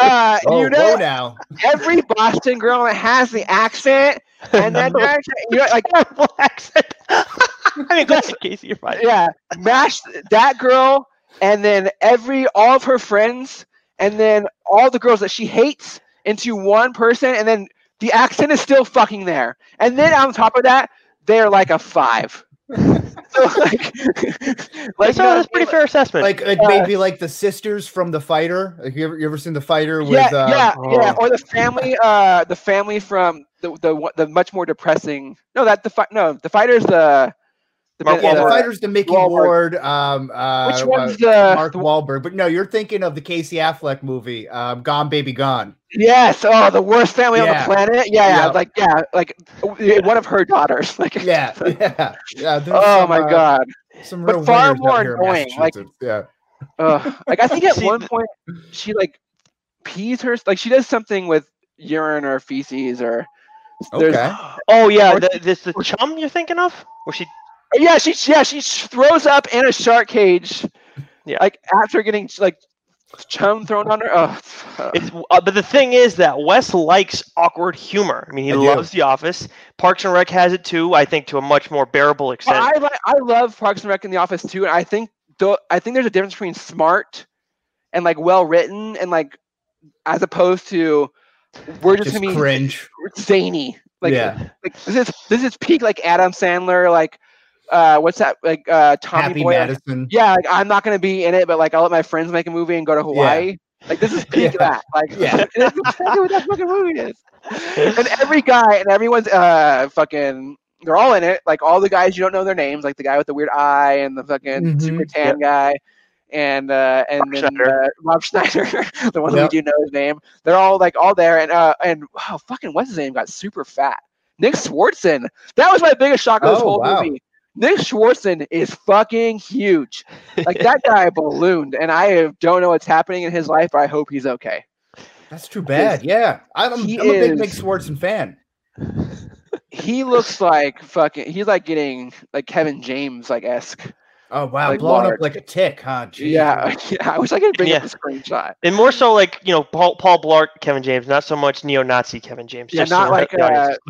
D: Uh,
C: Oh,
D: you know
C: now.
D: every Boston girl that has the accent, and then <laughs> you know, like
A: Terrible accent. <laughs> I mean, go ahead, Casey. You're fine.
D: yeah, mash that girl, and then every all of her friends, and then all the girls that she hates into one person, and then the accent is still fucking there. And then on top of that, they're like a five. <laughs> so like, <laughs> like
A: so that's a pretty fair assessment.
C: Like, like
D: Uh,
C: maybe like the sisters from the fighter. Like you ever, you ever seen the fighter with?
D: yeah,
C: uh,
D: yeah, yeah,
A: oh.
D: or the family, uh, the family from the the the much more depressing. No, that the fight. No, the fighter's the. The
A: Mark
C: Yeah, the fighter's the Mickey
D: Wahlberg.
C: Ward. Um, uh,
D: Which
C: uh,
D: one's the?
C: Mark Wahlberg? But no, you're thinking of the Casey Affleck movie, um, Gone Baby Gone.
D: Yes. Oh, the worst family on the planet. Yeah, yeah,
C: Yeah.
D: like yeah, like uh, one of her daughters. <laughs> Like
C: Yeah, <laughs> yeah, yeah.
D: Oh
C: some,
D: my
C: uh,
D: god.
C: some
D: But far more
C: here
D: annoying, like-
C: yeah.
D: Ugh. Like I think at <laughs>
A: See,
D: one point she like pees her like she does something with urine or feces or there's
C: Okay. <gasps>
A: oh yeah,
D: or-
A: the, this the chum you're thinking of, where she
D: yeah she yeah she throws up in a shark cage
A: Yeah.
D: like after getting like chum thrown on her oh uh,
A: It's, uh, but the thing is that Wes likes awkward humor. I mean, he
C: I do.
A: loves The Office. Parks and Rec has it too. I think to a much more bearable
D: Well,
A: extent.
D: I like I love Parks and Rec in the Office too, and I think though I think there's a difference between smart and like well written and like as opposed to we're just,
C: Just
D: gonna be
C: cringe.
D: zany. Like,
C: yeah.
D: like this is this is peak like Adam Sandler like uh what's that like uh Tommy
C: Happy
D: Boy.
C: Madison.
D: Yeah, like I'm not gonna be in it, but like I'll let my friends make a movie and go to Hawaii. Like this is <laughs> peak
C: Yeah.
D: that. Like
C: Yeah. <laughs>
D: that's exactly what that fucking movie is. And every guy and everyone's uh fucking they're all in it. Like all the guys you don't know their names, like the guy with the weird eye and the fucking
C: Mhm.
D: super tan guy. And uh, and
A: Rob
D: then
A: Schneider.
D: uh, Rob Schneider, <laughs> the one
C: Yep.
D: we do know his name. They're all like all there, and uh, and wow, fucking what's his name got super fat. Nick Swardson. That was my biggest shock of this
C: Oh,
D: whole
C: wow.
D: movie. Nick Swardson is fucking huge. Like that <laughs> guy ballooned, and I don't know what's happening in his life, but I hope he's okay.
C: That's too bad. Yeah. I'm, I'm, a big Nick Swardson fan. <laughs>
D: He looks like fucking. He's like getting like Kevin James like esque.
C: Oh wow,
D: Like
C: blowing
D: large.
C: up like a tick, huh? Jeez.
D: Yeah, <laughs> yeah. I wish I could bring
A: Yeah.
D: up a screenshot.
A: and more so like you know Paul Paul Blart Kevin James, not so much neo-Nazi Kevin James.
D: Yeah,
A: just so
D: not
A: we're-
D: like,
A: the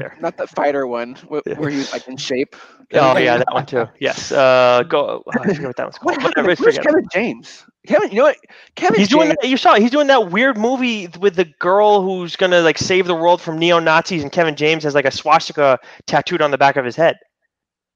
D: uh. Not the fighter one wh-
A: Yeah.
D: where he's like in shape. <laughs>
A: Oh yeah, that one too. Yes. Uh, go. I forget what that was
D: What
A: called.
D: happened?
A: Whatever,
D: Where's
A: forget.
D: Kevin James? Kevin, you know what? Kevin
A: He's
D: James.
A: doing that. You saw. it, He's doing that weird movie with the girl who's gonna like save the world from neo Nazis, and Kevin James has like a swastika tattooed on the back of his head.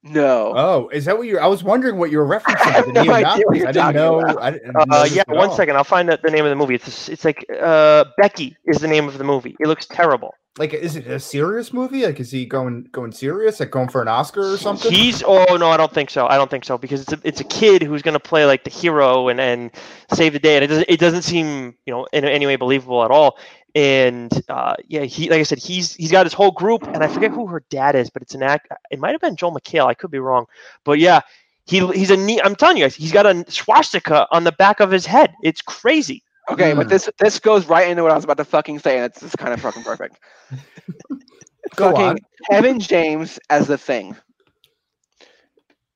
D: No.
C: Oh, is that what you? I was wondering what you were <laughs> referencing.
D: I have
C: the
D: no idea what you're
C: I didn't know. I didn't
A: Uh,
C: know this
A: yeah, one
C: all.
A: second. I'll find out the name of the movie. It's it's like uh, Becky is the name of the movie. It looks terrible.
C: Like, is it a serious movie? Like, is he going going serious? Like, going for an Oscar or something?
A: He's oh no, I don't think so. I don't think so because it's a, it's a kid who's going to play like the hero and and save the day, and it doesn't it doesn't seem you know in any way believable at all. And uh, yeah, he like I said, he's he's got his whole group, and I forget who her dad is, but it's an act. It might have been Joel McHale. I could be wrong, but yeah, he he's a neat. I'm telling you guys, he's got a swastika on the back of his head. It's crazy.
D: Okay, but
C: Mm.
D: this this goes right into what I was about to fucking say, and it's, it's kind of fucking perfect. <laughs>
C: Go
D: fucking
C: on.
D: Kevin James as the thing.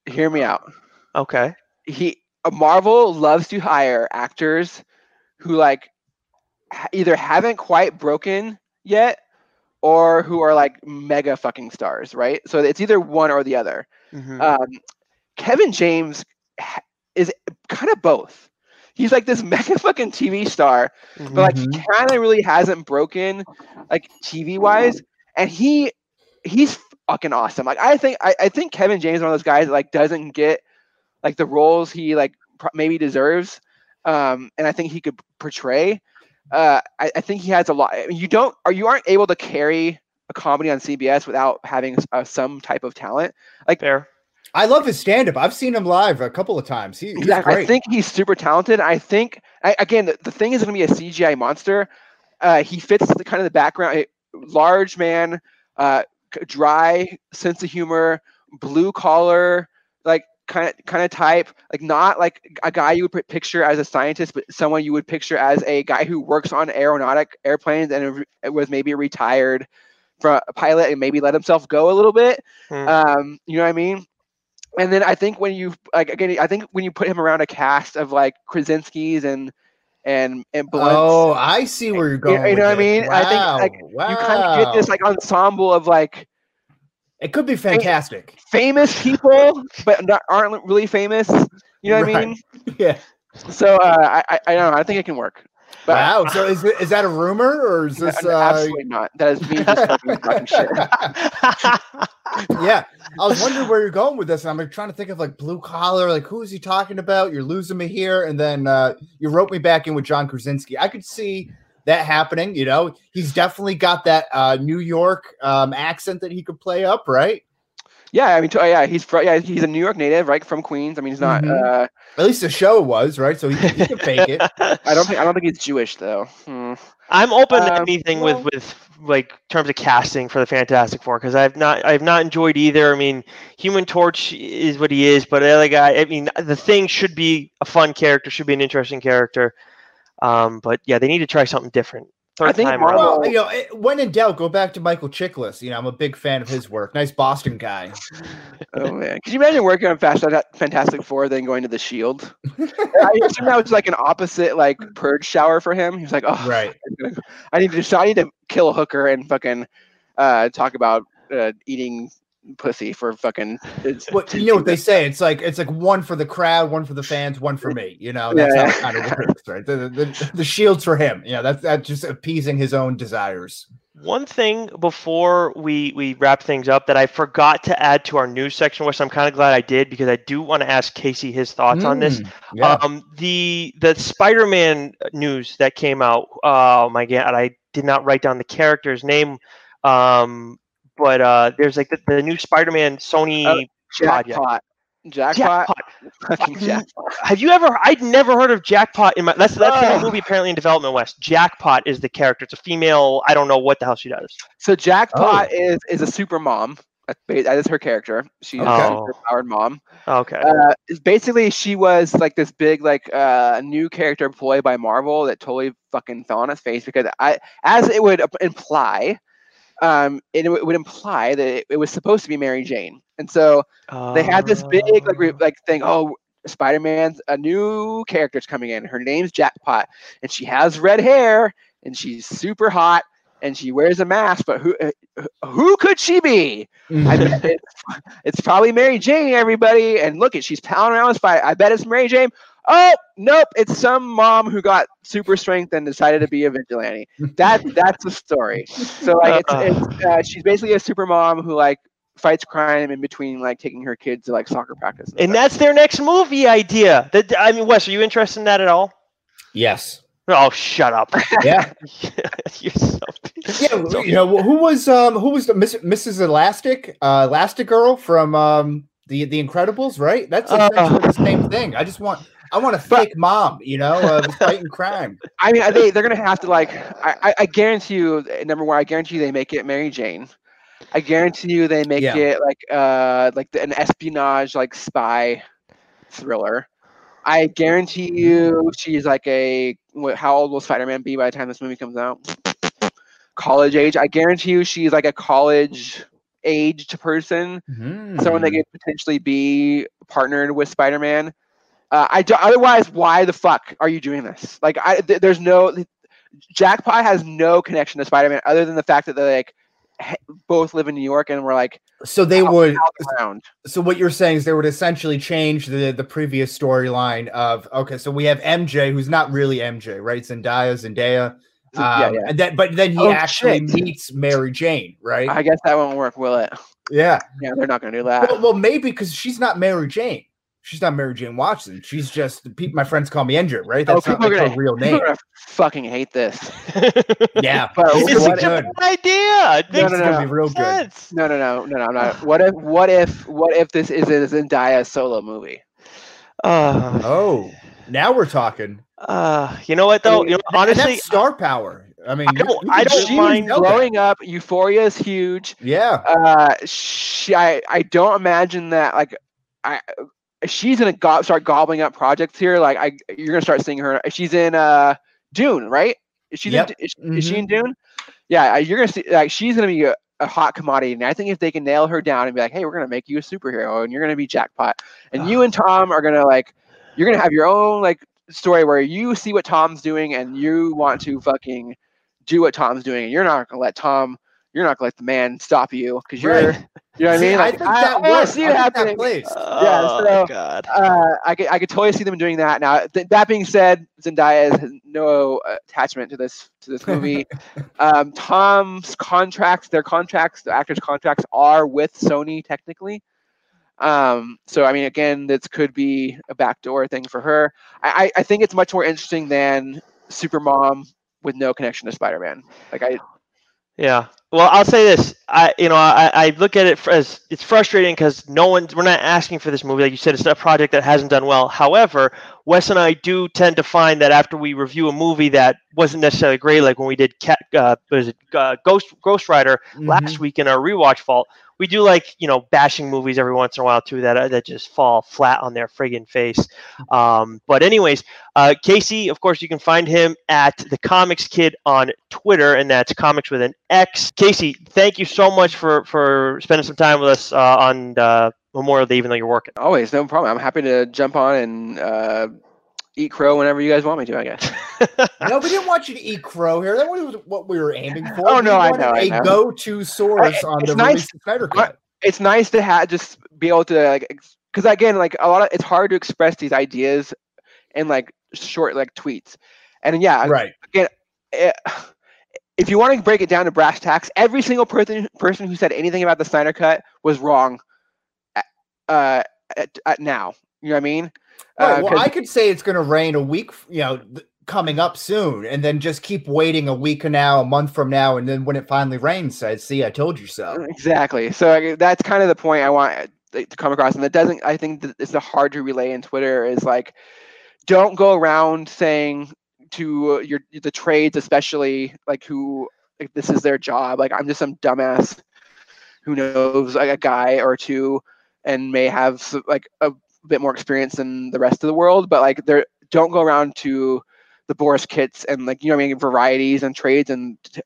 D: Hear me out.
A: Okay.
D: He uh, Marvel loves to hire actors who like ha- either haven't quite broken yet or who are like mega fucking stars, right? So it's either one or the other.
A: Mhm.
D: Um, Kevin James is kind of both. He's like this <laughs> mega fucking TV star, but like he
C: Mhm.
D: kind of really hasn't broken like TV wise, and he he's fucking awesome. Like I think I, I think Kevin James is one of those guys that like doesn't get like the roles he like pro- maybe deserves, um, and I think he could portray. Uh, I, I think he has a lot. I mean, You don't or you aren't able to carry a comedy on CBS without having uh, some type of talent.
A: Like there,
C: I love his stand up. I've seen him live a couple of times. He, he's
D: Exactly.
C: great.
D: I think he's super talented. I think I, again the, the thing is going to be a CGI monster. Uh, he fits the kind of the background. Large man, uh, dry sense of humor, blue collar, like kind of kind of type. Like not like a guy you would picture as a scientist, but someone you would picture as a guy who works on aeronautic airplanes and was maybe retired from a pilot and maybe let himself go a little bit.
A: Hmm.
D: Um, you know what I mean? and then I think when you like again, I think when you put him around a cast of like Krasinski's and and and Blunts,
C: Oh, I see where you're going.
D: you know
C: with
D: what I mean? I think like
C: Wow.
D: you kind of get this like ensemble of like
C: it could be fantastic.
D: famous people, but not, aren't really famous. You know what I mean? <laughs>
C: Yeah.
D: So uh, I, I I don't know. I think it can work. But
C: Wow. So is it, is that a rumor or is this?
D: no,
C: Uh,
D: absolutely not. That is me just fucking shit. <laughs>
C: yeah, I was wondering where you're going with this. and I'm like, trying to think of like blue collar, like who is he talking about? You're losing me here, and then uh, you wrote me back in with John Krasinski. I could see that happening. You know, he's definitely got that uh, New York um, accent that he could play up, right?
D: Yeah, I mean, t- yeah, he's fr- yeah, he's a New York native, right, from Queens. I mean, he's not.
C: Mhm.
D: Uh,
C: At least the show was right, so he, he could fake it. <laughs>
D: I don't think I don't think he's Jewish though. Hmm.
A: I'm open to
D: Um,
A: anything
D: well-
A: with with like terms of casting for the Fantastic Four because I've not I've not enjoyed either. I mean, Human Torch is what he is, but the other guy, I mean, the thing should be a fun character, should be an interesting character. Um, but yeah, they need to try something different. Third
D: I think
A: time
D: Marvel-
A: around.
C: You know, when in doubt, go back to Michael Chiklis. You know, I'm a big fan of his work. Nice Boston guy.
D: Oh man, could you imagine working on Fast Fantastic Four, then going to the Shield? <laughs> I assume that was like an opposite, like purge shower for him. He was like, "Oh,
C: Right.
D: I need to, so I need to kill a hooker and fucking uh, talk about uh, eating pussy for fucking." It's,
C: Well, you know what they say? It's like it's like one for the crowd, one for the fans, one for me. You know, that's
D: Yeah,
C: how it kind of works, right? The, the, the, the shield's for him. You know, that's that's just appeasing his own desires.
A: One thing before we we wrap things up that I forgot to add to our news section, which I'm kind of glad I did because I do want to ask Casey his thoughts on this.
C: Mm, Yeah.
A: Um, the the Spider-Man news that came out. Oh my god, I did not write down the character's name. Um, but uh, there's like the, the new Spider-Man Sony
D: Oh,
A: project.
D: jackpot, jackpot,
A: Jackpot.
D: jackpot.
A: Have you ever? I'd never heard of Jackpot in my. That's that's
D: Ugh.
A: movie apparently in development. West Jackpot is the character. It's a female. I don't know what the hell she does.
D: So jackpot
C: Oh.
D: is is a super mom. That is her character. She's
A: Okay.
D: a super powered mom.
A: Okay.
D: uh, basically she was like this big like uh new character employed by Marvel that totally fucking fell on its face because I as it would imply um it, w- would imply that it, it was supposed to be Mary Jane and so they had this big like re- like thing oh Spider-Man's a new character's coming in her name's Jackpot and she has red hair and she's super hot and she wears a mask but who uh, who could she be I <laughs> bet it's, it's probably Mary Jane, everybody. And look at she's pounding around with fight. I bet it's Mary Jane. Oh nope, it's some mom who got super strength and decided to be a vigilante. That <laughs> that's the story. So like it's, it's uh, she's basically a super mom who like fights crime in between like taking her kids to like soccer practice.
A: and
D: stuff.
A: that's their next movie idea. That I mean, Wes, are you interested in that at all?
C: yes.
A: Oh, shut up.
C: Yeah. <laughs>
A: You're so.
C: Yeah, you know who was um who was the Miss, Mrs. Elastic, uh, Elastic Girl from um the the Incredibles, right? That's essentially the same thing. I just want I want a
D: But-
C: fake mom, you know, uh, fighting crime. <laughs>
D: I mean, they they're gonna have to like. I, I, I guarantee you. Number one, I guarantee you they make it Mary Jane. I guarantee you they make
C: Yeah.
D: it like uh like the, an espionage like spy thriller. I guarantee you she's like a what, how old will Spider-Man be by the time this movie comes out? College age. I guarantee you she's like a college aged person someone that could potentially be partnered with Spider-Man. Uh, I do, otherwise, why the fuck are you doing this? Like, I th- there's no Jackpot has no connection to Spider-Man other than the fact that they like both live in New York and we're like
C: So they
D: out-
C: would.
D: out.
C: So what you're saying is they would essentially change the the previous storyline of okay, so we have MJ who's not really MJ, right? Zendaya, Zendaya,
D: yeah,
C: um,
D: yeah.
C: and then but then he
D: Oh,
C: actually
D: shit.
C: meets Mary Jane, right?
D: I guess that won't work, will it?
C: yeah.
D: Yeah, they're not gonna do that.
C: Well, well, maybe because she's not Mary Jane. She's not Mary Jane Watson. She's just people. My friends call me MJ, right?
D: Oh,
C: That's not like
D: gonna-
C: her real name.
D: gonna <laughs> fucking hate this. <laughs>
C: Yeah, <laughs>
D: But
A: it's
D: what
A: such a good idea. It
D: No,
A: makes
D: no,
C: It's gonna be real good.
A: sense.
D: No, no, no, no, no, I'm not. <sighs> What if, what if, what if this is a Zendaya solo movie?
A: Uh,
C: Oh, now we're talking.
A: uh, you know what though? You know, honestly,
C: that's star power. I mean,
A: I don't-
C: you
A: I don't mind
C: tell that.
D: Growing up, Euphoria is huge.
C: Yeah,
D: uh she I, I don't imagine that like I she's gonna go- start gobbling up projects here like I you're gonna start seeing her she's in uh Dune right is she
C: Yep.
D: in, is, is she in Dune yeah you're gonna see like she's gonna be a, a hot commodity and I think if they can nail her down and be like hey we're gonna make you a superhero and you're gonna be jackpot and you and Tom are gonna like you're gonna have your own like story where you see what Tom's doing and you want to fucking do what Tom's doing and you're not gonna let Tom you're not gonna let the man stop you because you're
C: Right.
D: You know what I mean? Like,
C: I think that
D: wanna
C: works.
D: see it
C: think
D: happening.
C: plays.
A: oh,
D: so-
A: God.
D: Uh, I could I could totally see them doing that. Now th- that being said, Zendaya has no attachment to this to this movie. <laughs> um, Tom's contracts, their contracts, the actors' contracts are with Sony technically. Um, so I mean, again, this could be a backdoor thing for her. I, I I think it's much more interesting than Supermom with no connection to Spider-Man. Like I,
A: Yeah. Well, I'll say this. I, you know, I, I look at it as it's frustrating because no one, we're not asking for this movie. Like you said, it's a project that hasn't done well. However, Wes and I do tend to find that after we review a movie that wasn't necessarily great, like when we did Cat, uh, what is it, uh, Ghost Ghost Rider
C: Mhm.
A: last week in our rewatch vault, we do like you know bashing movies every once in a while too that uh, that just fall flat on their friggin' face. Um, but anyways, uh, Casey, of course, you can find him at the Comix Kid on Twitter, and that's comics with an X. Casey, thank you so much for for spending some time with us uh, on Memorial Day, even though you're working.
D: always no problem. I'm happy to jump on and uh, eat crow whenever you guys want me to. I guess. <laughs>
C: No, we didn't want you to eat crow here. That was what we were aiming for.
D: Oh,
C: We
D: no, I know, I
C: A
D: know.
C: go-to source on
D: it's
C: the
D: nice-
C: Snyder Cut.
D: it's nice to have just be able to like because again like a lot of it's hard to express these ideas in like short like tweets and yeah
C: Right.
D: eh, if you want to break it down to brass tacks every single person person who said anything about the Snyder cut was wrong at, uh at, at now you know what I mean
C: Right.
D: Uh,
C: well, I could say it's going to rain a week, you know, th- coming up soon, and then just keep waiting a week from now, a month from now, and then when it finally rains, say, "See, I told you so."
D: Exactly. So like, that's kind of the point I want uh, to come across, and that doesn't. I think that it's hard to relay in Twitter is like, don't go around saying to uh, your the trades, especially like who like this is their job. Like I'm just some dumbass who knows like a guy or two and may have like a bit more experience than the rest of the world, but like they're don't go around to the Borys Kits and like you know I mean varieties and trades and t-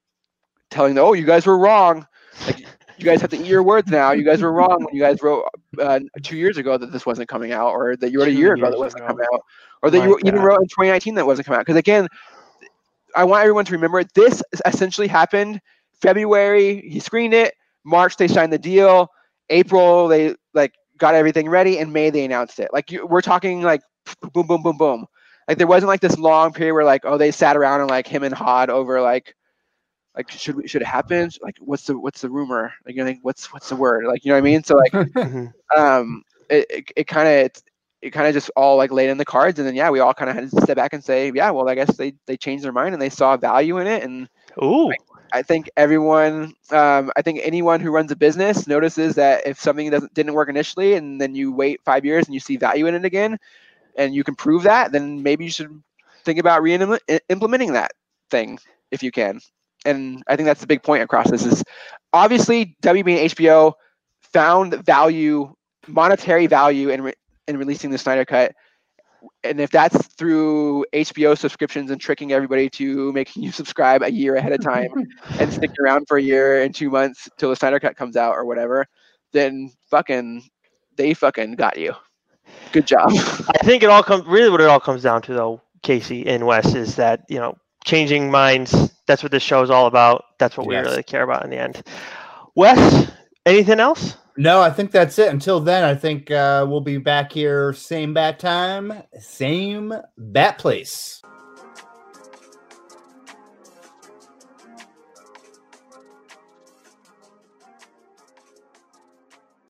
D: telling them, oh you guys were wrong like you guys have to eat your words now. You guys were wrong when you guys wrote uh, two years ago that this wasn't coming out, or that you wrote a year ago that wasn't
A: ago.
D: coming out, or that
A: My
D: you even wrote in 2019 that wasn't coming out. Because again, I want everyone to remember this essentially happened February. He screened it. March they signed the deal. April they like got everything ready. In May they announced it. Like you, we're talking like boom, boom, boom, boom. Like there wasn't like this long period where like oh they sat around and like him and Hod over like like should we should it happen like what's the what's the rumor like you know what's what's the word like you know what I mean so like <laughs>
A: Mhm.
D: um it it, it kind of it, it kind of just all like laid in the cards and then yeah we all kind of had to step back and say yeah well I guess they they changed their mind and they saw value in it and
A: Ooh,
D: I think everyone, um, I think anyone who runs a business notices that if something doesn't didn't work initially, and then you wait five years and you see value in it again, and you can prove that, then maybe you should think about re-implementing that thing if you can. And I think that's the big point across this is obviously WB and HBO found value, monetary value in re- in releasing the Snyder Cut and if that's through HBO subscriptions and tricking everybody to making <laughs> you subscribe a year ahead of time <laughs> and stick around for a year and two months till the Snyder Cut comes out or whatever, then fucking they fucking got you. Good job. <laughs>
A: I think it all comes really what it all comes down to though, Casey and Wes, is that you know changing minds. That's what this show is all about. That's what yes. we really care about in the end. Wes, anything else?
C: No, I think that's it. Until then, I think uh, we'll be back here, same bat time, same bat place.